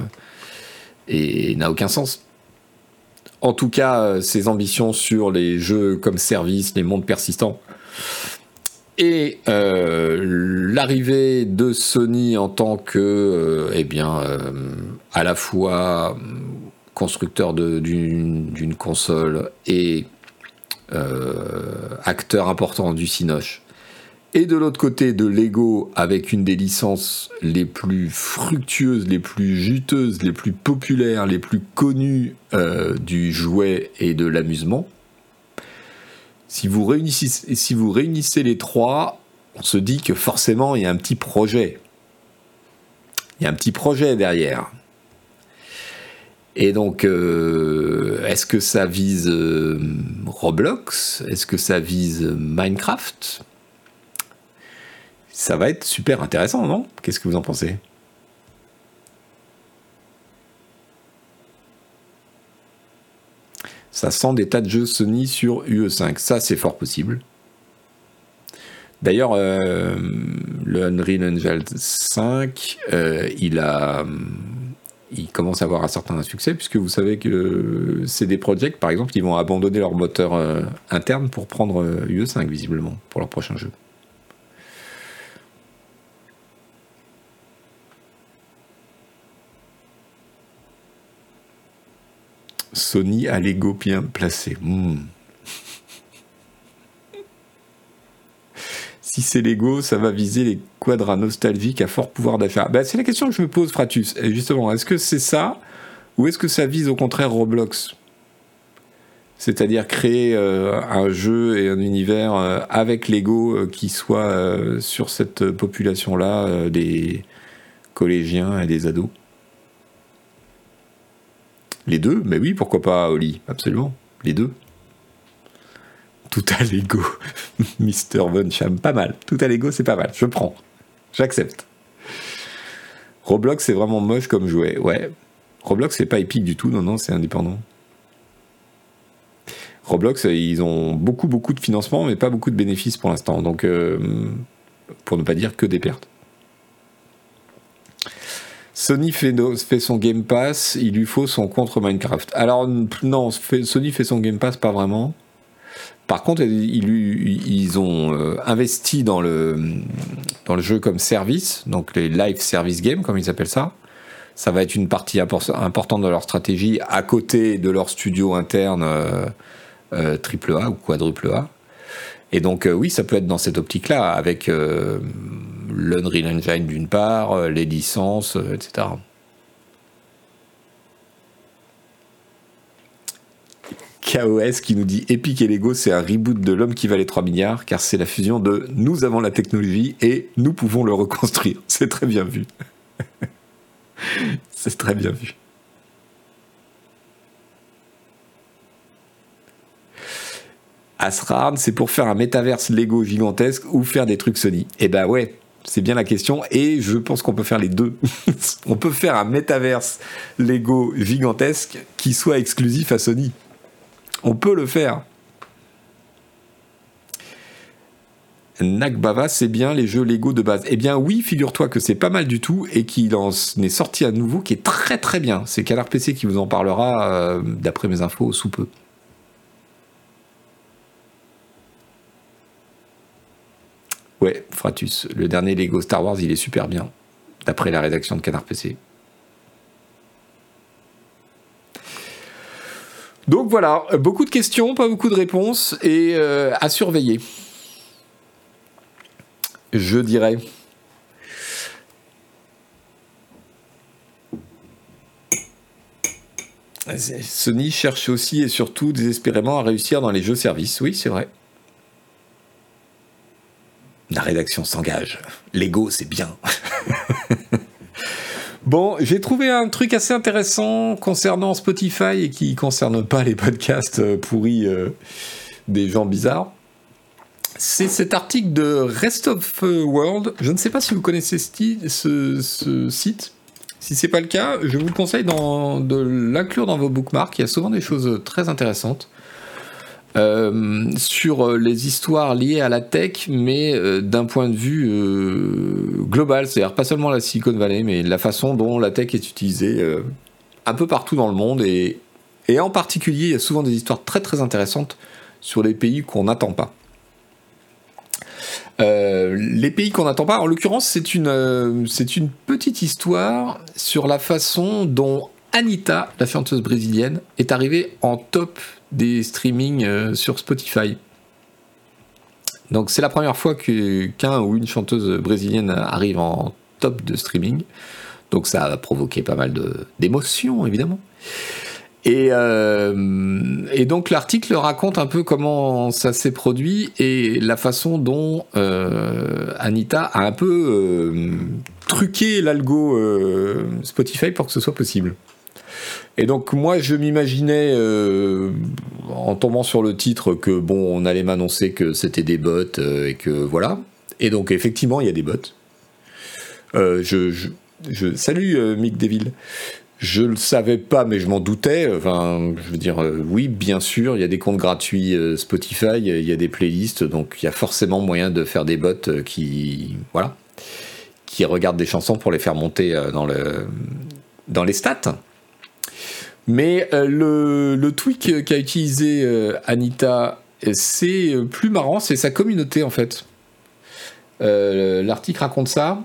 n'a aucun sens, en tout cas euh, ses ambitions sur les jeux comme service, les mondes persistants. Et euh, l'arrivée de Sony en tant que, euh, eh bien, à la fois constructeur d'une console et acteur important du Cinoche, et de l'autre côté de Lego avec une des licences les plus fructueuses, les plus juteuses, les plus populaires, les plus connues euh, du jouet et de l'amusement. Si si vous réunissez les trois, on se dit que forcément il y a un petit projet. Il y a un petit projet derrière. Et donc, euh, est-ce que ça vise euh, Roblox? Est-ce que ça vise Minecraft? Ça va être super intéressant, non? Qu'est-ce que vous en pensez? Ça sent des tas de jeux Sony sur UE5. Ça, c'est fort possible. D'ailleurs, euh, le Unreal Engine 5, euh, il a, il commence à avoir un certain succès puisque vous savez que CD Projekt, par exemple, ils vont abandonner leur moteur euh, interne pour prendre UE5 visiblement pour leur prochain jeu. Sony a l'ego bien placé. Hmm. Si c'est l'ego, ça va viser les quadras nostalgiques à fort pouvoir d'achat. Ben, c'est la question que je me pose, Fratus. Justement, est-ce que c'est ça ou est-ce que ça vise au contraire Roblox? C'est-à-dire créer euh, un jeu et un univers euh, avec l'ego euh, qui soit sur cette population-là des collégiens et des ados? Les deux? Mais oui, pourquoi pas, Oli? Absolument. Les deux. Tout à l'ego. Mr. Von pas mal. Tout à l'ego, c'est pas mal. Je prends. J'accepte. Roblox, c'est vraiment moche comme jouet. Ouais. Roblox, c'est pas épique du tout. Non, non, c'est indépendant. Roblox, ils ont beaucoup, beaucoup de financement, mais pas beaucoup de bénéfices pour l'instant. Donc, euh, pour ne pas dire que des pertes. Sony fait, son Game Pass, il lui faut son contre Minecraft. Alors non, Sony fait son Game Pass pas vraiment. Par contre, ils, ont euh, investi dans le, jeu comme service, donc les live service games, comme ils appellent ça. Ça va être une partie importante de leur stratégie à côté de leur studio interne euh, euh, triple A ou quadruple A. Et donc oui, ça peut être dans cette optique-là, avec l'Unreal Engine d'une part, euh, les licences, euh, etc. KOS qui nous dit Epic et Lego, c'est un reboot de l'homme qui valait 3 milliards, car c'est la fusion de nous avons la technologie et nous pouvons le reconstruire. C'est très bien vu. c'est très bien vu. Asrard, c'est pour faire un métaverse Lego gigantesque ou faire des trucs Sony. Eh ben ouais, c'est bien la question et je pense qu'on peut faire les deux. on peut faire un métaverse Lego gigantesque qui soit exclusif à Sony. On peut le faire. Nakbava, c'est bien les jeux Lego de base. Eh bien oui, figure-toi que c'est pas mal du tout et qu'il en est sorti à nouveau qui est très très bien. C'est Canard PC qui vous en parlera euh, d'après mes infos sous peu. Fratus. Le dernier Lego Star Wars, il est super bien, d'après la rédaction de Canard PC. Donc voilà, beaucoup de questions, pas beaucoup de réponses, et euh, à surveiller. Je dirais. Sony cherche aussi et surtout désespérément à réussir dans les jeux services. Oui, c'est vrai. La rédaction s'engage. L'ego, c'est bien. bon, j'ai trouvé un truc assez intéressant concernant Spotify et qui ne concerne pas les podcasts euh, pourris euh, des gens bizarres. C'est cet article de Rest of World. Je ne sais pas si vous connaissez ce, ce site. Si c'est pas le cas, je vous conseille de l'inclure dans vos bookmarks. Il y a souvent des choses très intéressantes. Euh, sur les histoires liées à la tech, mais euh, d'un point de vue euh, global, c'est-à-dire pas seulement la Silicon Valley, mais la façon dont la tech est utilisée un peu partout dans le monde, et, en particulier, il y a souvent des histoires très très intéressantes sur les pays qu'on n'attend pas. Euh, les pays qu'on n'attend pas, en l'occurrence, c'est une, euh, une petite histoire sur la façon dont Anita, la chanteuse brésilienne, est arrivée en top des streamings euh, sur Spotify. Donc c'est la première fois qu'un ou une chanteuse brésilienne arrive en top de streaming. Donc ça a provoqué pas mal d'émotions, évidemment. Euh, et, donc l'article raconte un peu comment ça s'est produit et la façon dont euh, Anita a un peu truqué l'algo Spotify pour que ce soit possible. Et donc moi je m'imaginais en tombant sur le titre que bon on allait m'annoncer que c'était des bots et que voilà. Et donc effectivement il y a des bots. je, salut Mick Deville. Je le savais pas, mais je m'en doutais. Enfin, je veux dire, euh, oui, bien sûr, il y a des comptes gratuits euh, Spotify, il y a des playlists, donc il y a forcément moyen de faire des bots euh, qui, voilà, qui regardent des chansons pour les faire monter dans, le, dans les stats. Mais le, le tweak qu'a utilisé Anita, c'est plus marrant, c'est sa communauté en fait. L'article raconte ça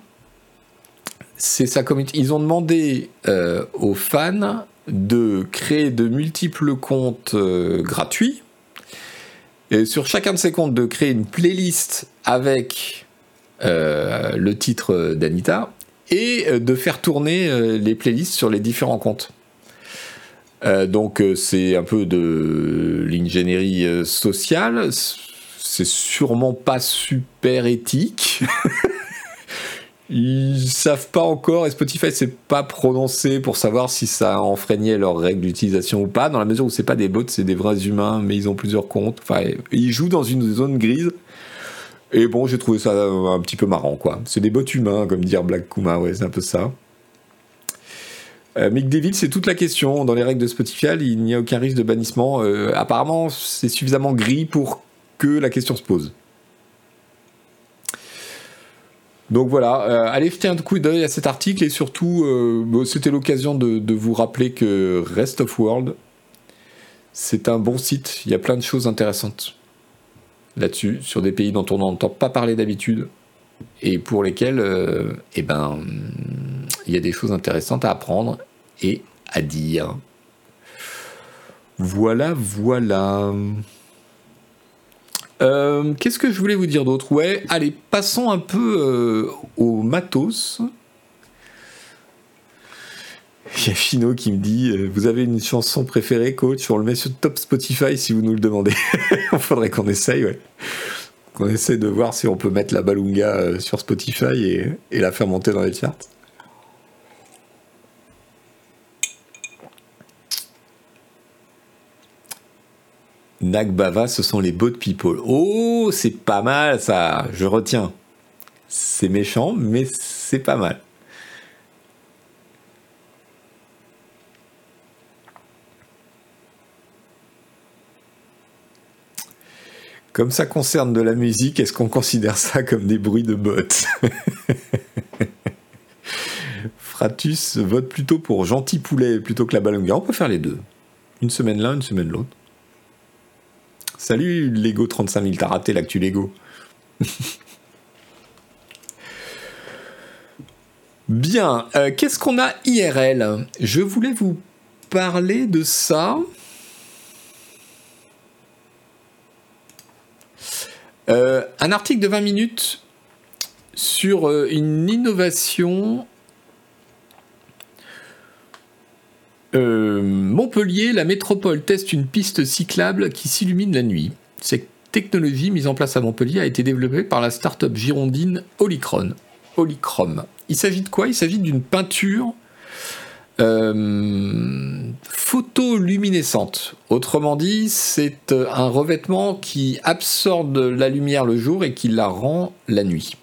c'est sa communauté. Ils ont demandé euh, aux fans de créer de multiples comptes euh, gratuits. Et sur chacun de ces comptes, de créer une playlist avec euh, le titre d'Anita et de faire tourner les playlists sur les différents comptes. Donc c'est un peu de l'ingénierie sociale. C'est sûrement pas super éthique. Ils savent pas encore et Spotify s'est pas prononcé pour savoir si ça enfreignait leurs règles d'utilisation ou pas, dans la mesure où c'est pas des bots, c'est des vrais humains, mais ils ont plusieurs comptes. Enfin, ils jouent dans une zone grise. Et bon, j'ai trouvé ça un petit peu marrant, quoi. C'est des bots humains, comme dire Black Kuma, ouais, c'est un peu ça. Euh, Mick David, c'est toute la question. Dans les règles de Spotify, il n'y a aucun risque de bannissement. Euh, apparemment, c'est suffisamment gris pour que la question se pose. Donc voilà, euh, allez jeter un coup d'œil à cet article et surtout, c'était l'occasion de, vous rappeler que Rest of World, c'est un bon site. Il y a plein de choses intéressantes là-dessus, sur des pays dont on n'entend pas parler d'habitude et pour lesquels, eh ben, il y a des choses intéressantes à apprendre et à dire. Voilà, voilà. Euh, qu'est-ce que je voulais vous dire d'autre? Ouais, allez, passons un peu euh, au matos. Il y a Chino qui me dit euh, Vous avez une chanson préférée, coach On le met sur top Spotify si vous nous le demandez. Il faudrait qu'on essaye, ouais. Qu'on essaie de voir si on peut mettre la Balunga sur Spotify et, et la faire monter dans les charts. Nagbava, ce sont les boat people. Oh, c'est pas mal ça, je retiens. C'est méchant, mais c'est pas mal. Comme ça concerne de la musique, est-ce qu'on considère ça comme des bruits de bottes? Fratus vote plutôt pour Gentil Poulet plutôt que la Balonga. On peut faire les deux. Une semaine l'un, une semaine l'autre. Salut Lego 35 000, t'as raté l'actu Lego. Bien, euh, qu'est-ce qu'on a IRL Je voulais vous parler de ça. Euh, un article de 20 minutes sur euh, une innovation Montpellier, la métropole teste une piste cyclable qui s'illumine la nuit. Cette technologie mise en place à Montpellier a été développée par la start-up girondine. Holychrome. Il s'agit de quoi? Il s'agit d'une peinture euh, photoluminescente. Autrement dit, c'est euh, un revêtement qui absorbe la lumière le jour et qui la rend la nuit.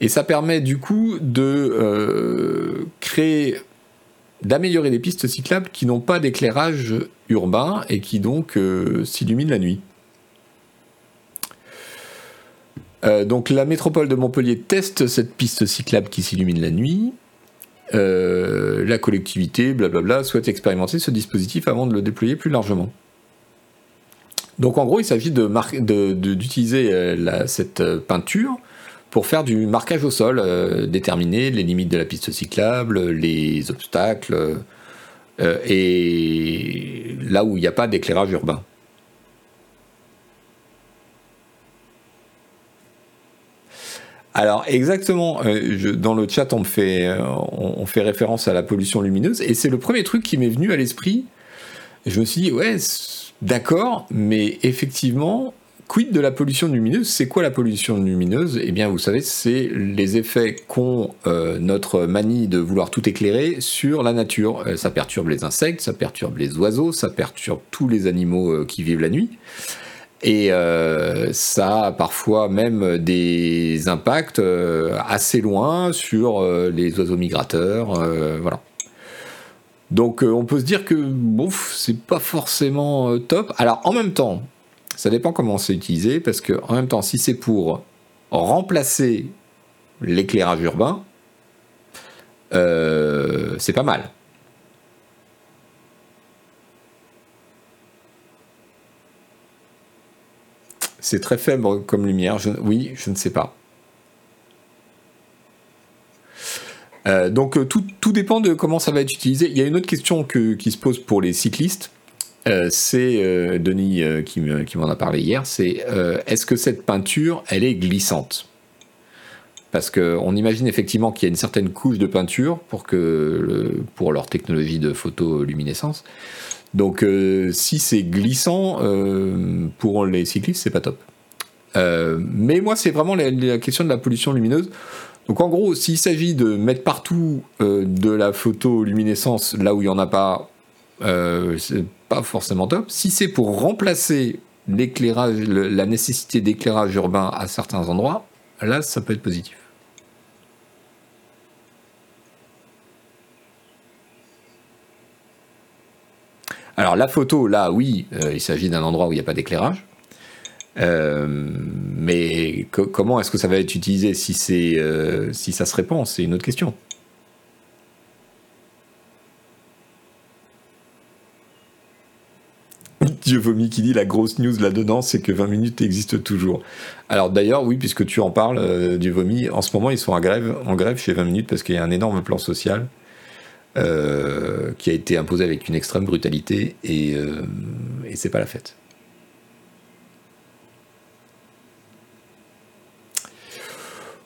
Et ça permet du coup de euh, créer, d'améliorer des pistes cyclables qui n'ont pas d'éclairage urbain et qui donc s'illuminent la nuit. Euh, donc la métropole de Montpellier teste cette piste cyclable qui s'illumine la nuit. Euh, la collectivité, blablabla, souhaite expérimenter ce dispositif avant de le déployer plus largement. Donc en gros, il s'agit d'utiliser euh, cette peinture pour faire du marquage au sol, déterminer les limites de la piste cyclable, les obstacles, et là où il n'y a pas d'éclairage urbain. Alors exactement, euh, dans le chat on fait, euh, on, fait référence à la pollution lumineuse et c'est le premier truc qui m'est venu à l'esprit. Je me suis dit ouais d'accord, mais effectivement, quid de la pollution lumineuse? C'est quoi la pollution lumineuse? Eh bien vous savez, c'est les effets qu'ont euh, notre manie de vouloir tout éclairer sur la nature. ça perturbe les insectes, ça perturbe les oiseaux, ça perturbe tous les animaux qui vivent la nuit. Et euh, ça a parfois même des impacts euh, assez loin sur euh, les oiseaux migrateurs. voilà. Donc on peut se dire que bon, c'est pas forcément top. Alors en même temps, ça dépend comment c'est utilisé, parce que en même temps, si c'est pour remplacer l'éclairage urbain, c'est pas mal. C'est très faible comme lumière. oui, je ne sais pas. Euh, donc euh, tout, dépend de comment ça va être utilisé. Il y a une autre question qui se pose pour les cyclistes. Euh, c'est Denis qui, m'en a parlé hier. C'est est-ce que cette peinture, elle est glissante? Parce qu'on imagine effectivement qu'il y a une certaine couche de peinture pour que pour leur technologie de photoluminescence. Donc euh, si c'est glissant euh, pour les cyclistes, c'est pas top. Euh, mais moi, c'est vraiment la, question de la pollution lumineuse. Donc en gros, s'il s'agit de mettre partout de la photoluminescence là où il n'y en a pas, pas forcément top. Si c'est pour remplacer l'éclairage, la nécessité d'éclairage urbain à certains endroits, là, ça peut être positif. Alors la photo, là, oui, euh, il s'agit d'un endroit où il n'y a pas d'éclairage. Euh, mais comment est-ce que ça va être utilisé si, c'est, euh, si ça se répand? C'est une autre question. Dieu vomi qui dit la grosse news là-dedans, c'est que 20 minutes existe toujours. Alors d'ailleurs, oui, puisque tu en parles, du vomi, en ce moment ils sont en grève, en grève chez 20 minutes parce qu'il y a un énorme plan social euh, qui a été imposé avec une extrême brutalité euh, et c'est pas la fête.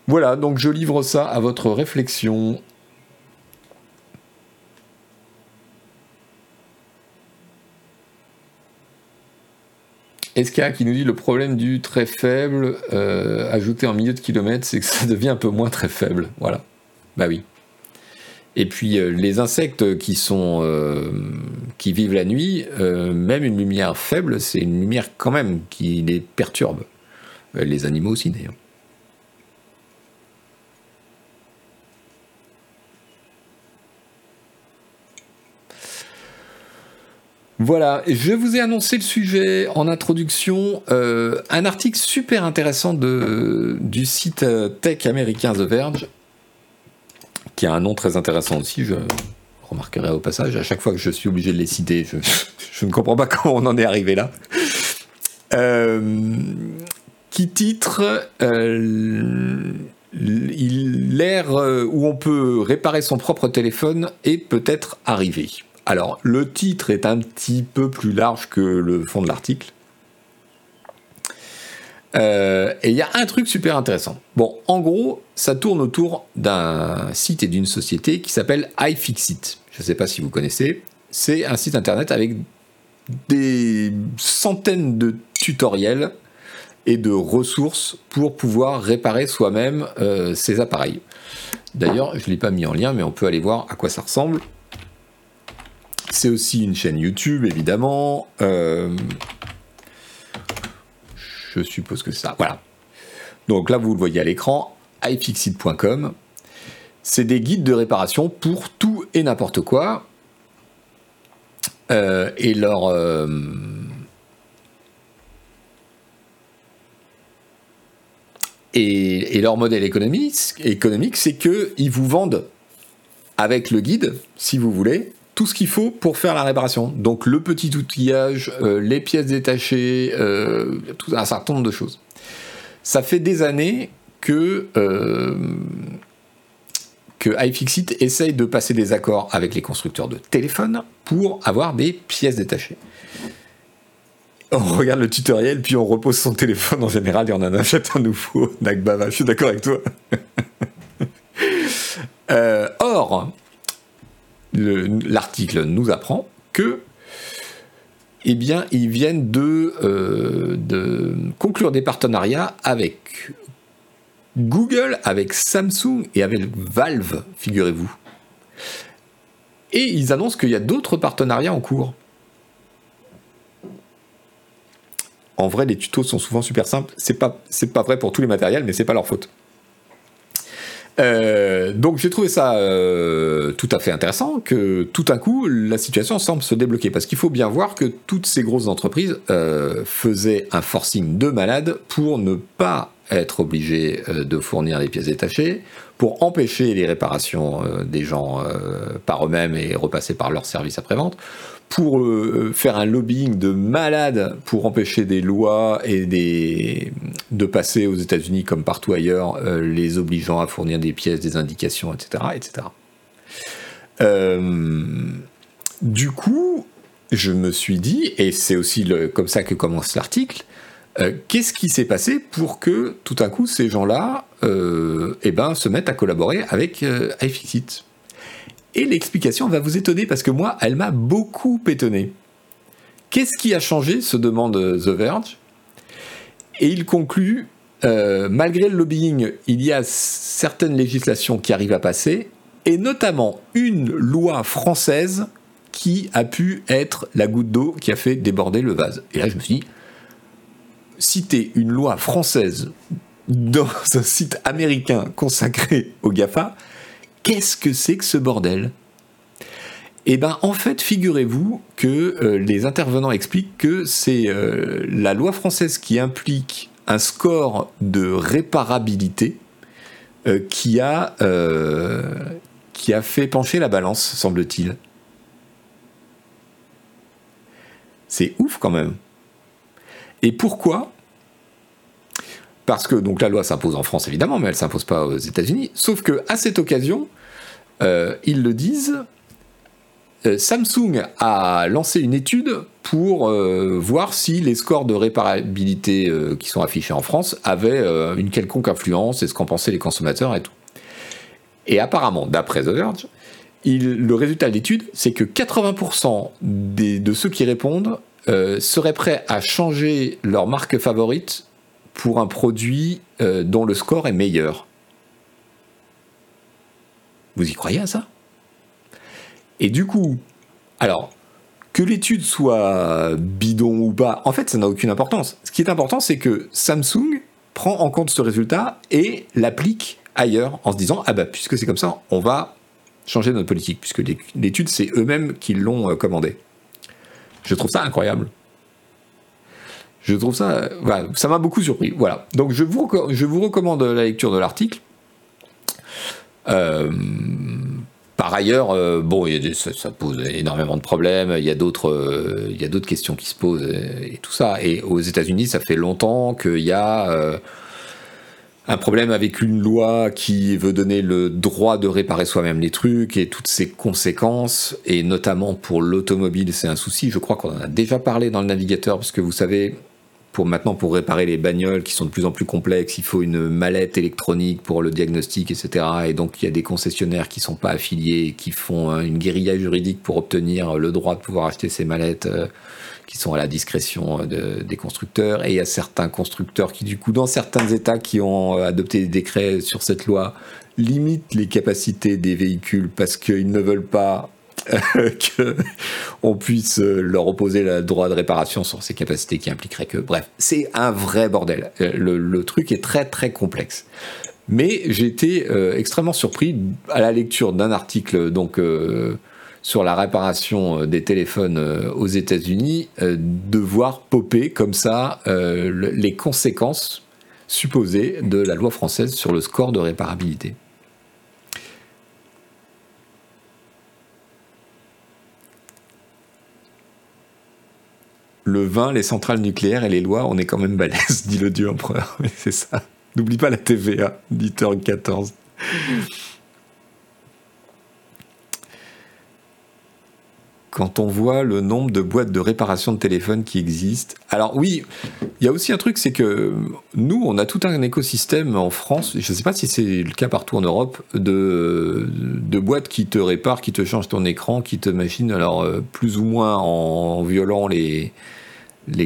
Voilà, donc je livre ça à votre réflexion. Eska qui nous dit le problème du très faible euh, ajouté en milieu de kilomètre, c'est que ça devient un peu moins très faible. Voilà. Bah oui. Et puis euh, les insectes qui sont euh, qui vivent la nuit, même une lumière faible, c'est une lumière quand même qui les perturbe. les animaux aussi d'ailleurs. Voilà, je vous ai annoncé le sujet en introduction, un article super intéressant du site tech américain The Verge qui a un nom très intéressant aussi, je remarquerai au passage. À chaque fois que je suis obligé de les citer, je, ne comprends pas comment on en est arrivé là. Euh, qui titre euh, l'ère où on peut réparer son propre téléphone est peut-être arrivée. Alors, le titre est un petit peu plus large que le fond de l'article. Euh, et il y a un truc super intéressant. Bon, en gros, ça tourne autour d'un site et d'une société qui s'appelle iFixit. Je ne sais pas si vous connaissez. C'est un site internet avec des centaines de tutoriels et de ressources pour pouvoir réparer soi-même euh, ces appareils. D'ailleurs, je ne l'ai pas mis en lien, mais on peut aller voir à quoi ça ressemble. C'est aussi une chaîne YouTube, évidemment. Euh, je suppose que c'est ça. Voilà. Donc là, vous le voyez à l'écran, iFixit.com. C'est des guides de réparation pour tout et n'importe quoi. Euh, et leur. Euh, et, leur modèle économique, économique c'est qu'ils vous vendent avec le guide, si vous voulez, tout ce qu'il faut pour faire la réparation. Donc le petit outillage, euh, les pièces détachées, euh, tout un certain nombre de choses. Ça fait des années que, euh, que iFixit essaye de passer des accords avec les constructeurs de téléphones pour avoir des pièces détachées. On regarde le tutoriel, puis on repose son téléphone en général et on en achète un nouveau. Nagbava, je suis d'accord avec toi. or, l'article nous apprend que eh bien, ils viennent de, euh, de, conclure des partenariats avec Google, avec Samsung et avec Valve, figurez-vous. Et ils annoncent qu'il y a d'autres partenariats en cours. En vrai, les tutos sont souvent super simples. C'est pas, pas vrai pour tous les matériels, mais c'est pas leur faute. Euh, donc j'ai trouvé ça euh, tout à fait intéressant que tout à coup la situation semble se débloquer. Parce qu'il faut bien voir que toutes ces grosses entreprises euh, faisaient un forcing de malade pour ne pas être obligées de fournir des pièces détachées, pour empêcher les réparations des gens par eux-mêmes et repasser par leur service après-vente, pour euh, faire un lobbying de malade pour empêcher des lois et de passer aux États-Unis comme partout ailleurs, euh, les obligeant à fournir des pièces, des indications, etc., etc. Euh, du coup, je me suis dit, et c'est aussi comme ça que commence l'article, qu'est-ce qui s'est passé pour que tout à coup ces gens-là eh ben, se mettent à collaborer avec iFixit et l'explication va vous étonner parce que moi, elle m'a beaucoup étonné. Qu'est-ce qui a changé se demande The Verge? Et il conclut euh, malgré le lobbying, il y a certaines législations qui arrivent à passer, et notamment une loi française qui a pu être la goutte d'eau qui a fait déborder le vase. Et là, je me suis dit, citer une loi française dans un site américain consacré au GAFA, Qu'est-ce que c'est que ce bordel? Eh bien, en fait, figurez-vous que euh, les intervenants expliquent que c'est euh, la loi française qui implique un score de réparabilité euh, qui, a, qui a fait pencher la balance, semble-t-il. C'est ouf quand même. Et pourquoi? Parce que donc la loi s'impose en France évidemment, mais elle s'impose pas aux États-Unis. Sauf que à cette occasion, euh, ils le disent, euh, Samsung a lancé une étude pour euh, voir si les scores de réparabilité qui sont affichés en France avaient une quelconque influence et ce qu'en pensaient les consommateurs et tout. Et apparemment, d'après The Verge, le résultat de l'étude, c'est que 80% de ceux qui répondent seraient prêts à changer leur marque favorite pour un produit euh, dont le score est meilleur. Vous y croyez à ça? Et du coup, alors, que l'étude soit bidon ou pas, en fait, ça n'a aucune importance. Ce qui est important, c'est que Samsung prend en compte ce résultat et l'applique ailleurs en se disant, ah bah, puisque c'est comme ça, on va changer notre politique, puisque l'étude, c'est eux-mêmes qui l'ont euh, commandée. Je trouve ça incroyable. Je trouve ça, ça m'a beaucoup surpris. Voilà. Donc je vous, je vous recommande la lecture de l'article. Euh, par ailleurs, euh, bon, ça, pose énormément de problèmes. Il y a d'autres, euh, il y a d'autres questions qui se posent et, tout ça. Et aux États-Unis, ça fait longtemps qu'il y a un problème avec une loi qui veut donner le droit de réparer soi-même les trucs et toutes ses conséquences, et notamment pour l'automobile, c'est un souci. Je crois qu'on en a déjà parlé dans le navigateur, parce que vous savez, maintenant, pour réparer les bagnoles qui sont de plus en plus complexes, il faut une mallette électronique pour le diagnostic, etc. Et donc, il y a des concessionnaires qui sont pas affiliés, qui font hein, une guérilla juridique pour obtenir le droit de pouvoir acheter ces mallettes. Euh, qui sont à la discrétion euh, des constructeurs, et il y a certains constructeurs qui, du coup, dans certains États qui ont euh, adopté des décrets sur cette loi, limitent les capacités des véhicules parce qu'ils ne veulent pas qu'on puisse leur opposer le droit de réparation sur ces capacités qui impliqueraient que... Bref, c'est un vrai bordel. Le, truc est très très complexe. Mais j'ai été extrêmement surpris à la lecture d'un article donc sur la réparation euh, des téléphones euh, aux États-Unis, euh, de voir popper comme ça les conséquences supposées de la loi française sur le score de réparabilité. Le vin, les centrales nucléaires et les lois, on est quand même balèze, dit le dieu empereur. Mais c'est ça. N'oublie pas la TVA, dit Turk 14 quand on voit le nombre de boîtes de réparation de téléphone qui existent. Alors oui, il y a aussi un truc, c'est que nous, on a tout un écosystème en France, je ne sais pas si c'est le cas partout en Europe, de, boîtes qui te réparent, qui te changent ton écran, qui te machinent, alors euh, plus ou moins en, violant les,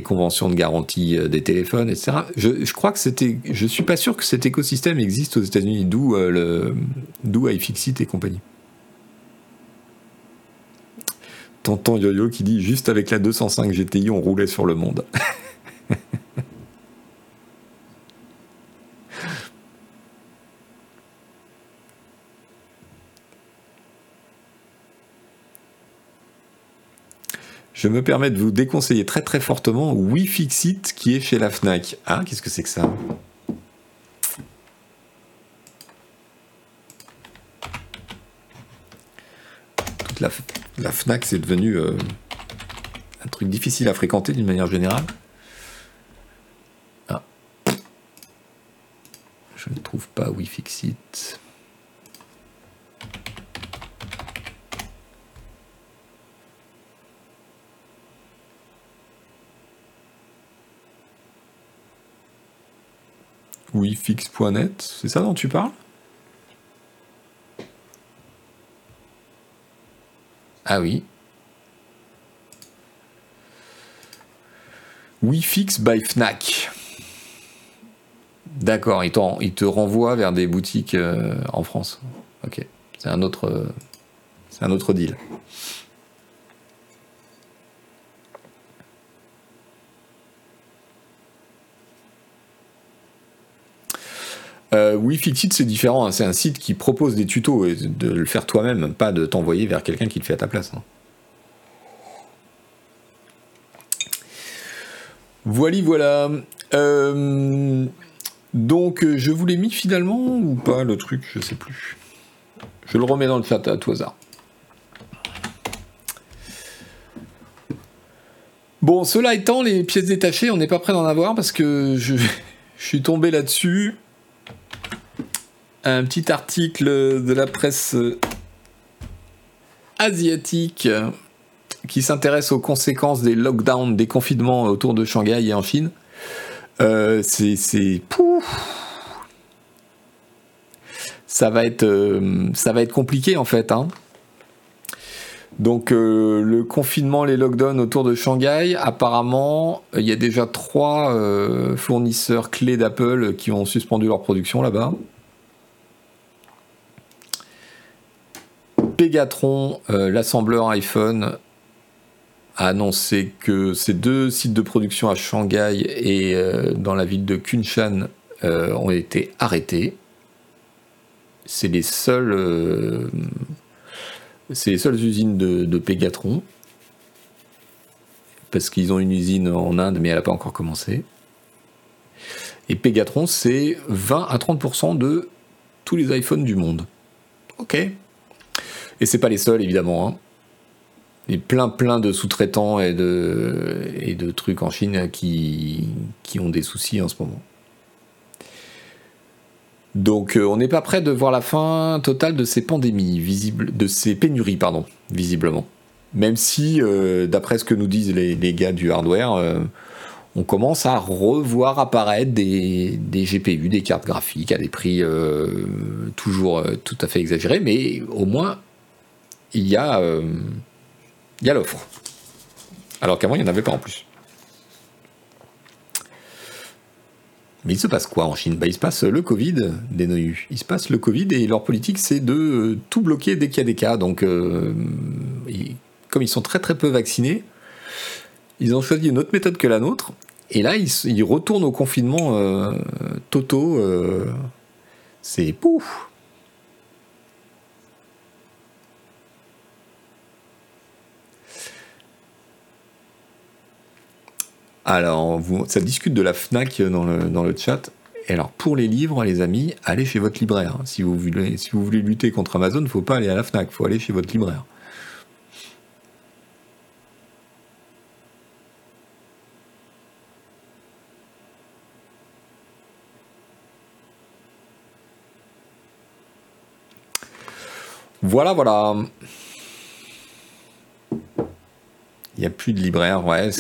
conventions de garantie euh, des téléphones, etc. Je, je crois que je suis pas sûr que cet écosystème existe aux États-Unis, d'où euh, iFixit et compagnie. Tonton Yo-Yo qui dit juste avec la 205 GTI, on roulait sur le monde. Je me permets de vous déconseiller très très fortement WeFixit qui est chez la FNAC. Ah, qu'est-ce que c'est que ça? Toute la, la FNAC, c'est devenu euh, un truc difficile à fréquenter d'une manière générale. Ah. Je ne trouve pas WeFixit. WeFix.net, c'est ça dont tu parles? Ah oui. WeFix by Fnac. D'accord, il, il, te renvoie vers des boutiques euh, en France. Ok, c'est un autre, c'est un autre deal. Euh, oui, c'est différent. Hein. C'est un site qui propose des tutos et de le faire toi-même, pas de t'envoyer vers quelqu'un qui le fait à ta place. Hein. Voilà, voilà. Euh, donc, je vous l'ai mis finalement ou pas le truc Je sais plus. Je le remets dans le chat à tout hasard. Bon, cela étant, les pièces détachées, on n'est pas prêt d'en avoir parce que je suis tombé là-dessus un petit article de la presse asiatique qui s'intéresse aux conséquences des lockdowns, des confinements autour de Shanghai et en Chine. Euh, c'est. Ça va, être, euh, ça va être compliqué en fait. Hein. Donc euh, le confinement, les lockdowns autour de Shanghai, apparemment, il y a déjà trois fournisseurs clés d'Apple qui ont suspendu leur production là-bas. Pegatron, euh, l'assembleur iPhone, a annoncé que ces deux sites de production à Shanghai et euh, dans la ville de Kunshan euh, ont été arrêtés. C'est les seules, usines de, de Pegatron parce qu'ils ont une usine en Inde, mais elle n'a pas encore commencé. Et Pegatron, c'est 20 à 30% de tous les iPhones du monde. Ok, et c'est pas les seuls, évidemment. Hein. Il y a plein, plein de sous-traitants et de, et de trucs en Chine qui, qui ont des soucis en ce moment. Donc on n'est pas prêt de voir la fin totale de ces pandémies, visibles, de ces pénuries, pardon, visiblement. Même si, d'après ce que nous disent les, les gars du hardware, on commence à revoir apparaître des, GPU, des cartes graphiques à des prix euh, toujours euh, tout à fait exagérés, mais au moins il y a, euh, l'offre. Alors qu'avant il n'y en avait pas en plus. Mais il se passe quoi en Chine? Bah, Il se passe le Covid des NOU. Il se passe le Covid et leur politique c'est de tout bloquer dès qu'il y a des cas. Donc comme ils sont très très peu vaccinés, ils ont choisi une autre méthode que la nôtre. Et là, ils, retournent au confinement euh, Toto. Euh, c'est pouf Alors, ça discute de la FNAC dans le, chat. Et alors, pour les livres, les amis, allez chez votre libraire. Si vous voulez, si vous voulez lutter contre Amazon, il ne faut pas aller à la FNAC, il faut aller chez votre libraire. Voilà, voilà. Il n'y a plus de libraire, ouais.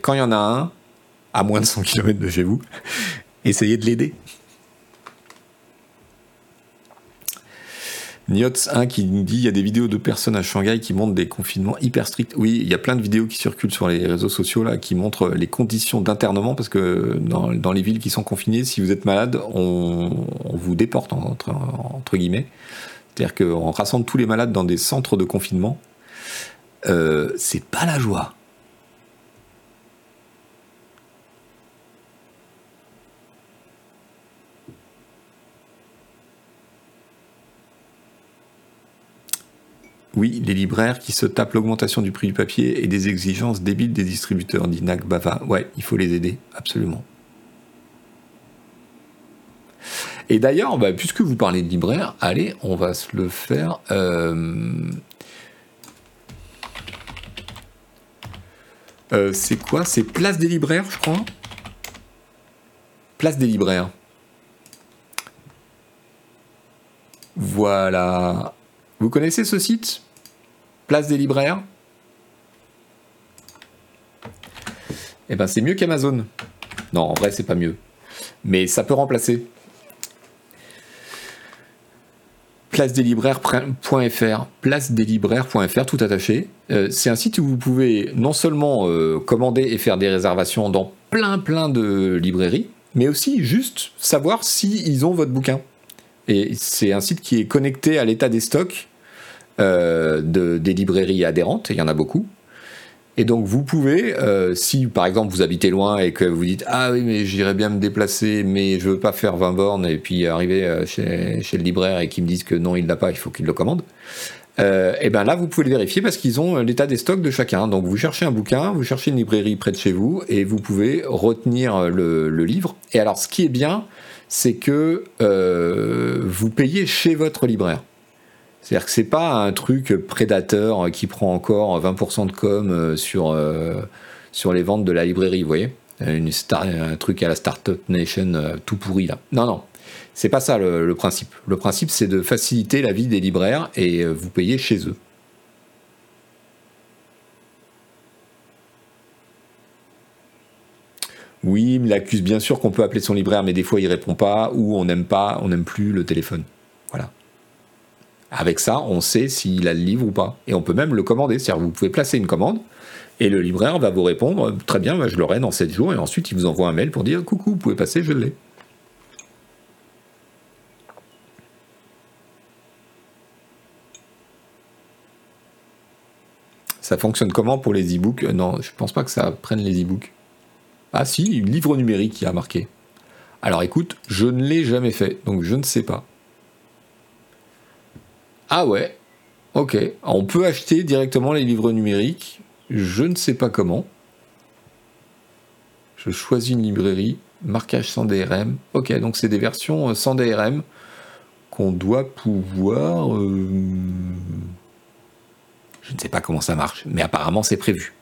Quand il y en a un, à moins de 100 km de chez vous, essayez de l'aider. Niots 1 qui nous dit il y a des vidéos de personnes à Shanghai qui montrent des confinements hyper stricts. Oui, il y a plein de vidéos qui circulent sur les réseaux sociaux là qui montrent les conditions d'internement parce que dans, les villes qui sont confinées, si vous êtes malade, on, vous déporte entre guillemets. C'est-à-dire qu'on rassemble tous les malades dans des centres de confinement. Euh, c'est pas la joie. Oui, les libraires qui se tapent l'augmentation du prix du papier et des exigences débiles des distributeurs, dit Bava. Ouais, il faut les aider, absolument. Et d'ailleurs, bah, puisque vous parlez de libraire, allez, on va se le faire. Euh, euh, c'est quoi? C'est Place des libraires, je crois Place des libraires. Voilà. Vous connaissez ce site? Place des libraires? Eh ben c'est mieux qu'Amazon. Non, en vrai, c'est pas mieux. Mais ça peut remplacer. place-des-libraires.fr, place-des-libraires.fr, tout attaché. Euh, c'est un site où vous pouvez non seulement euh, commander et faire des réservations dans plein plein de librairies, mais aussi juste savoir si ils ont votre bouquin. Et c'est un site qui est connecté à l'état des stocks euh, de, des librairies adhérentes, il y en a beaucoup. Et donc vous pouvez, euh, si par exemple vous habitez loin et que vous dites ah oui mais j'irais bien me déplacer mais je veux pas faire 20 bornes et puis arriver euh, chez, le libraire et qu'ils me disent que non il l'a pas, il faut qu'il le commande. Euh, et bien là vous pouvez le vérifier parce qu'ils ont l'état des stocks de chacun. Donc vous cherchez un bouquin, vous cherchez une librairie près de chez vous et vous pouvez retenir le livre. Et alors ce qui est bien, c'est que vous payez chez votre libraire. C'est-à-dire que c'est pas un truc prédateur qui prend encore 20% de com euh, sur, euh, sur les ventes de la librairie, vous voyez Un truc à la Startup Nation euh, tout pourri là. Non, non. C'est pas ça le, principe. Le principe, c'est de faciliter la vie des libraires et vous payez chez eux. Oui, il accuse bien sûr qu'on peut appeler son libraire, mais des fois il répond pas ou on n'aime pas, on n'aime plus le téléphone. Voilà. Avec ça, on sait s'il a le livre ou pas. Et on peut même le commander. C'est-à-dire vous pouvez placer une commande et le libraire va vous répondre Très bien, je l'aurai dans 7 jours. Et ensuite, il vous envoie un mail pour dire Coucou, vous pouvez passer, je l'ai. Ça fonctionne comment pour les e-books? Non, je pense pas que ça prenne les e-books. Ah si, livre numérique qui a marqué. Alors écoute, je ne l'ai jamais fait, donc je ne sais pas. Ah ouais, ok. On peut acheter directement les livres numériques. Je ne sais pas comment. Je choisis une librairie, marquage sans DRM. Ok, donc c'est des versions euh, sans DRM qu'on doit pouvoir... Euh, je ne sais pas comment ça marche, mais apparemment c'est prévu.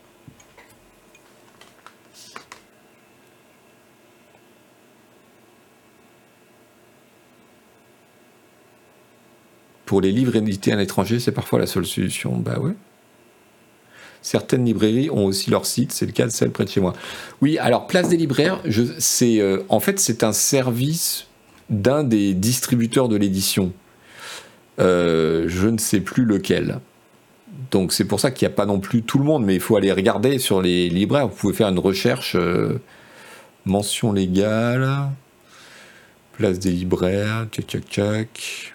Pour les livres édités à l'étranger, c'est parfois la seule solution. Bah ouais. Certaines librairies ont aussi leur site, c'est le cas de celle près de chez moi. Oui, alors Place des libraires, c'est euh, en fait c'est un service d'un des distributeurs de l'édition. Euh, je ne sais plus lequel. Donc c'est pour ça qu'il n'y a pas non plus tout le monde, mais il faut aller regarder sur les libraires. Vous pouvez faire une recherche euh, mention légale, place des libraires, tchac tchac tchac.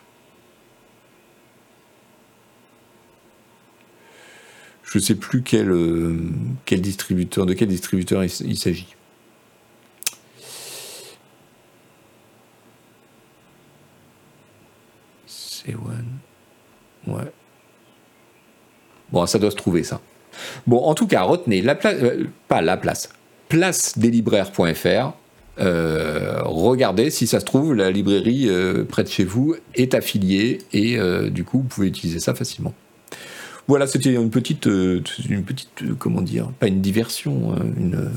Je ne sais plus quel, euh, quel distributeur, de quel distributeur il, s'agit. C'est one. Ouais. Bon, ça doit se trouver, ça. Bon, en tout cas, retenez, la place, euh, pas la place, place. Euh, regardez si ça se trouve, la librairie près de chez vous est affiliée et du coup, vous pouvez utiliser ça facilement. Voilà, c'était une petite, une petite, comment dire, pas une diversion, une.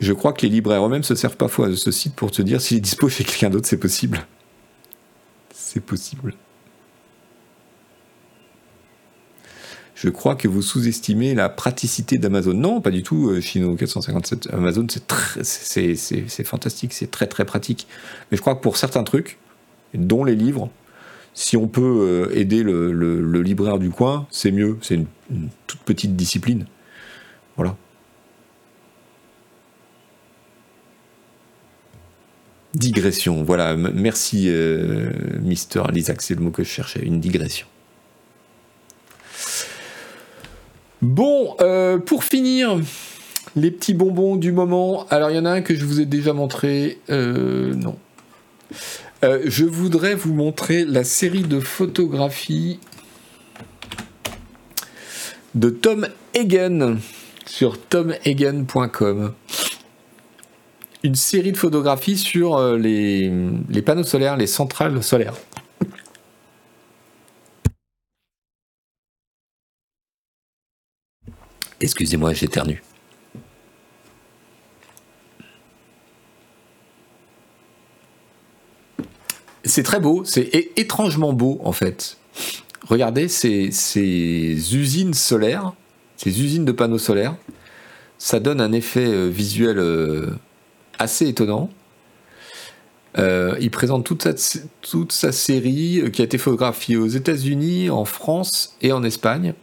Je crois que les libraires eux-mêmes se servent parfois de ce site pour te dire s'il est dispo chez quelqu'un d'autre, c'est possible. C'est possible. je crois que vous sous-estimez la praticité d'Amazon. Non, pas du tout, euh, Chino 457. Amazon, c'est, c'est, fantastique, c'est très très pratique. Mais je crois que pour certains trucs, dont les livres, si on peut euh, aider le, libraire du coin, c'est mieux. C'est une, toute petite discipline. Voilà. Digression, voilà. Merci, euh, Mister Lisac, c'est le mot que je cherchais, une digression. Bon, euh, pour finir, les petits bonbons du moment. Alors, il y en a un que je vous ai déjà montré. Non. Euh, je voudrais vous montrer la série de photographies de Tom Hagen sur tomhagen.com. Une série de photographies sur les panneaux solaires, les centrales solaires. Excusez-moi, j'éternue. C'est très beau, c'est étrangement beau en fait. Regardez ces, usines solaires, ces usines de panneaux solaires, ça donne un effet euh, visuel euh, assez étonnant. Euh, il présente toute sa série qui a été photographiée aux États-Unis, en France et en Espagne.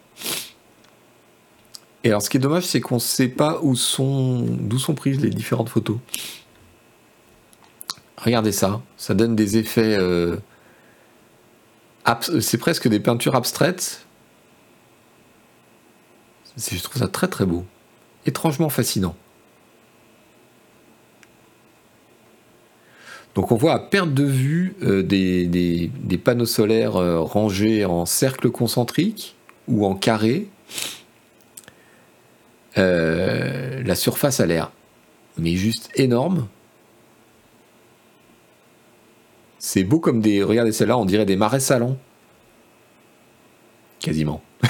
Et alors, ce qui est dommage, c'est qu'on ne sait pas d'où sont prises les différentes photos. Regardez ça, ça donne des effets. Euh, c'est presque des peintures abstraites. Je trouve ça très très beau, étrangement fascinant. Donc on voit à perte de vue euh, des, panneaux solaires euh, rangés en cercle concentrique ou en carré euh, la surface a l'air mais juste énorme. C'est beau comme des. Regardez celle-là, on dirait des marais salants. Quasiment.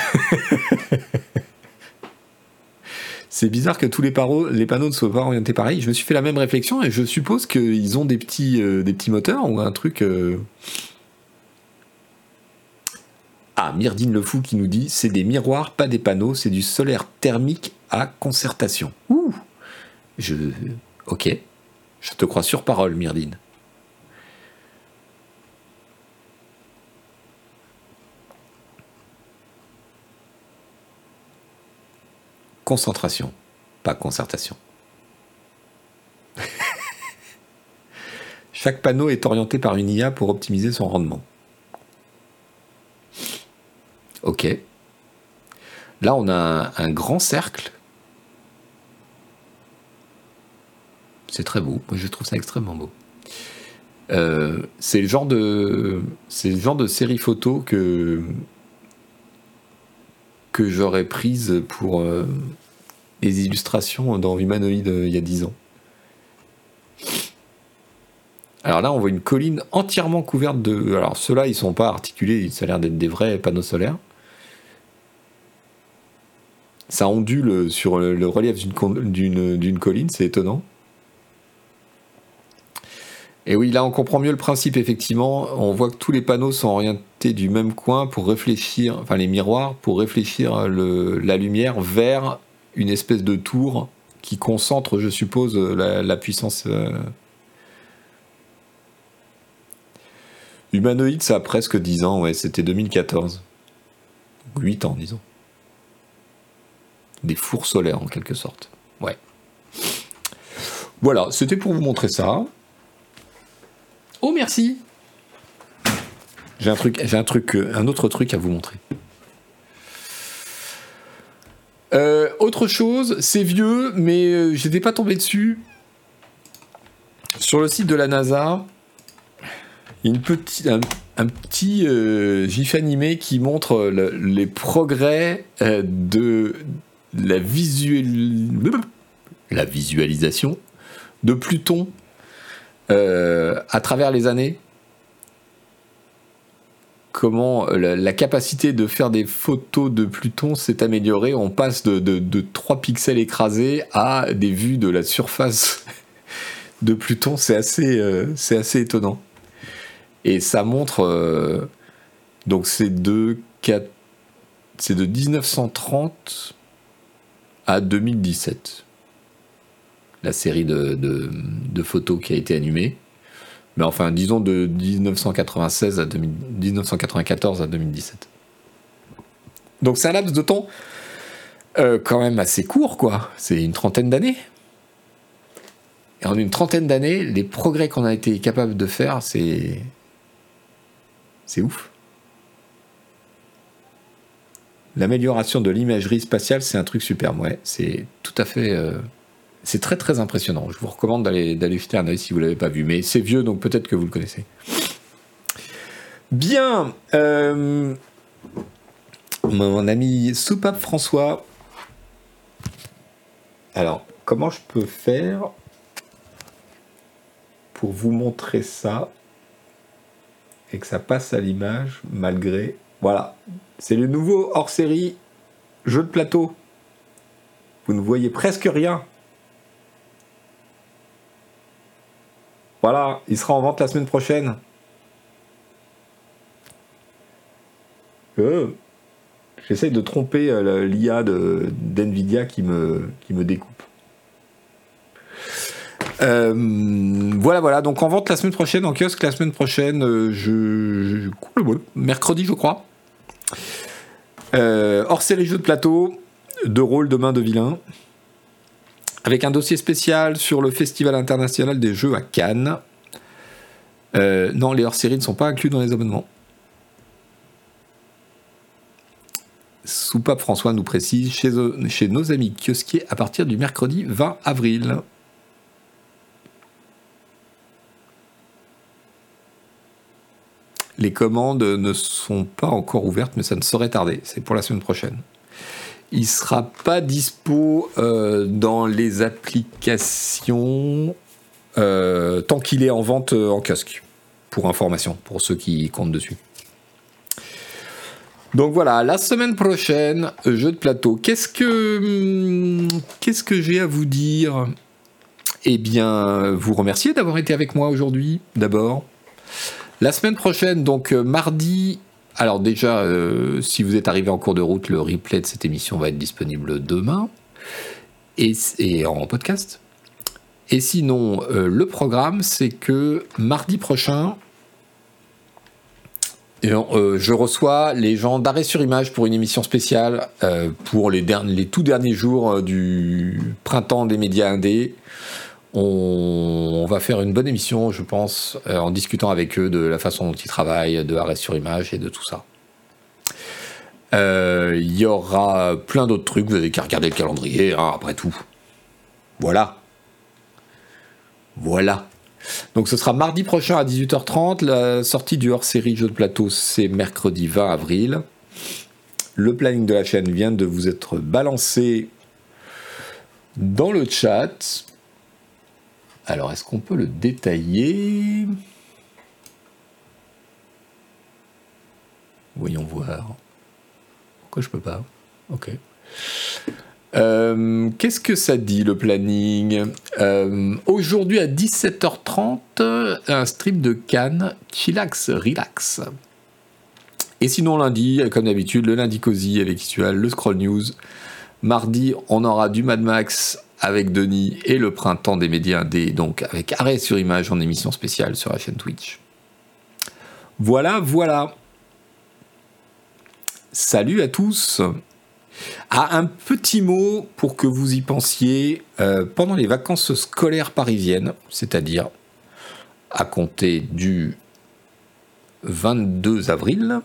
c'est bizarre que tous les, les, panneaux ne soient pas orientés pareil. Je me suis fait la même réflexion et je suppose qu'ils ont des petits, euh, moteurs ou un truc. Euh, ah, Myrdine le Fou qui nous dit c'est des miroirs, pas des panneaux, c'est du solaire thermique à concertation. Ouh Je. Ok. Je te crois sur parole, Myrdine. Concentration, pas concertation. Chaque panneau est orienté par une IA pour optimiser son rendement. Ok. Là, on a un, grand cercle. C'est très beau. Moi, je trouve ça extrêmement beau. Euh, c'est le genre de c'est le genre de série photo que que j'aurais prise pour euh, les illustrations dans Humanoid euh, il y a 10 ans. Alors là, on voit une colline entièrement couverte de. Alors ceux-là, ils sont pas articulés, ça a l'air d'être des vrais panneaux solaires ça ondule sur le, relief d'une colline, c'est étonnant. Et oui, là on comprend mieux le principe, effectivement. On voit que tous les panneaux sont orientés du même coin pour réfléchir, enfin les miroirs, pour réfléchir la lumière vers une espèce de tour qui concentre, je suppose, la, puissance. Euh. Humanoïde, ça a presque 10 ans, ouais, c'était 2014. 8 ans, disons. Des fours solaires, en quelque sorte. Ouais. Voilà, c'était pour vous montrer ça. Oh merci. J'ai un truc, j'ai un truc, euh, un autre truc à vous montrer. Euh, autre chose, c'est vieux, mais euh, j'étais pas tombé dessus. Sur le site de la NASA, une petite, un, petit gif animé qui montre les progrès de la, la visualisation de Pluton euh, à travers les années, comment la, capacité de faire des photos de Pluton s'est améliorée. On passe de, 3 pixels écrasés à des vues de la surface de Pluton. C'est assez, euh, c'est assez étonnant. Et ça montre. Euh, donc c'est de 1930 à 2017 la série de, photos qui a été animée. Mais enfin, disons de 1996 à 1994 à 2017. Donc c'est un laps de temps euh, quand même assez court, quoi. C'est une trentaine d'années. Et en une trentaine d'années, les progrès qu'on a été capable de faire, c'est. C'est ouf. L'amélioration de l'imagerie spatiale, c'est un truc super. Ouais, c'est tout à fait. Euh, c'est très très impressionnant. Je vous recommande d'aller, jeter un œil si vous ne l'avez pas vu. Mais c'est vieux, donc peut-être que vous le connaissez. Bien. Euh, mon ami Soupape François. Alors, comment je peux faire pour vous montrer ça et que ça passe à l'image malgré... Voilà, c'est le nouveau hors-série jeu de plateau. Vous ne voyez presque rien. Voilà, il sera en vente la semaine prochaine. Euh, J'essaye de tromper euh, l'IA d'NVIDIA qui me, qui me découpe. Euh, voilà, voilà. Donc en vente la semaine prochaine, en kiosque la semaine prochaine, euh, je, mercredi, je crois. hors série jeux de plateau, de rôle de main de vilain avec un dossier spécial sur le Festival international des jeux à Cannes. Euh, non, les hors-séries ne sont pas inclus dans les abonnements. Soupape François nous précise chez, chez nos amis kiosquiers à partir du mercredi 20 avril. Les commandes ne sont pas encore ouvertes, mais ça ne saurait tarder. C'est pour la semaine prochaine il sera pas dispo euh, dans les applications euh, tant qu'il est en vente euh, en kiosque. Pour information, pour ceux qui comptent dessus. Donc voilà, la semaine prochaine, jeu de plateau. Qu'est-ce que hum, qu'est-ce que j'ai à vous dire? Eh bien, vous remercier d'avoir été avec moi aujourd'hui, d'abord. La semaine prochaine, donc mardi alors déjà, euh, si vous êtes arrivé en cours de route, le replay de cette émission va être disponible demain et, en podcast. Et sinon, euh, le programme, c'est que mardi prochain, euh, je reçois les gens d'arrêt sur image pour une émission spéciale pour les, les, tout derniers jours du printemps des médias indés. On, va faire une bonne émission, je pense, euh, en discutant avec eux de la façon dont ils travaillent, de arrêt sur image et de tout ça. Euh, il y aura plein d'autres trucs, vous avez qu'à regarder le calendrier, hein, après tout. Voilà. Voilà. Donc ce sera mardi prochain à 18h30. La sortie du hors-série jeu de plateau, c'est mercredi 20 avril. Le planning de la chaîne vient de vous être balancé dans le chat. Alors, est-ce qu'on peut le détailler? Voyons voir. Pourquoi je peux pas? Ok. Euh, qu'est-ce que ça dit le planning? Euh, Aujourd'hui à 17h30, un stream de Cannes, chillax, relax. Et sinon lundi, comme d'habitude, le lundi cosy avec Visual, le Scroll News. Mardi, on aura du Mad Max avec Denis et le printemps des médias indés, donc avec arrêt sur image en émission spéciale sur la chaîne Twitch. Voilà, voilà. Salut à tous. Ah, un petit mot pour que vous y pensiez euh, pendant les vacances scolaires parisiennes, c'est-à-dire à compter du 22 avril.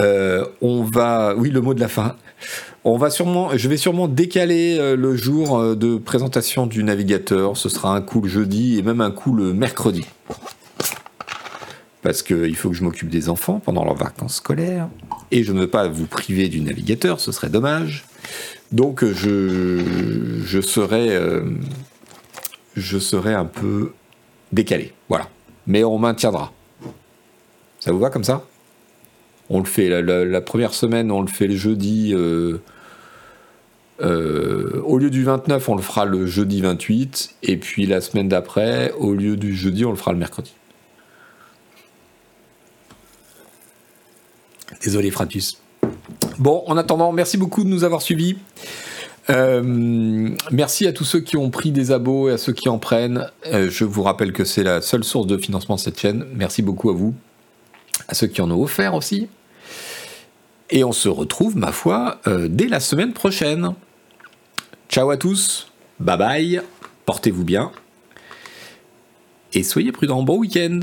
Euh, on va, oui, le mot de la fin. On va sûrement, je vais sûrement décaler euh, le jour de présentation du navigateur. Ce sera un coup le jeudi et même un coup le mercredi parce qu'il faut que je m'occupe des enfants pendant leurs vacances scolaires, et je ne veux pas vous priver du navigateur, ce serait dommage. Donc je, je serai, euh, je serai un peu décalé, voilà. Mais on maintiendra. Ça vous va comme ça? On le fait la, première semaine, on le fait le jeudi. Euh, euh, au lieu du 29, on le fera le jeudi 28, et puis la semaine d'après, au lieu du jeudi, on le fera le mercredi. Désolé, Fratus. Bon, en attendant, merci beaucoup de nous avoir suivis. Euh, merci à tous ceux qui ont pris des abos et à ceux qui en prennent. Euh, je vous rappelle que c'est la seule source de financement de cette chaîne. Merci beaucoup à vous. À ceux qui en ont offert aussi. Et on se retrouve, ma foi, euh, dès la semaine prochaine. Ciao à tous. Bye bye. Portez-vous bien. Et soyez prudents. Bon week-end.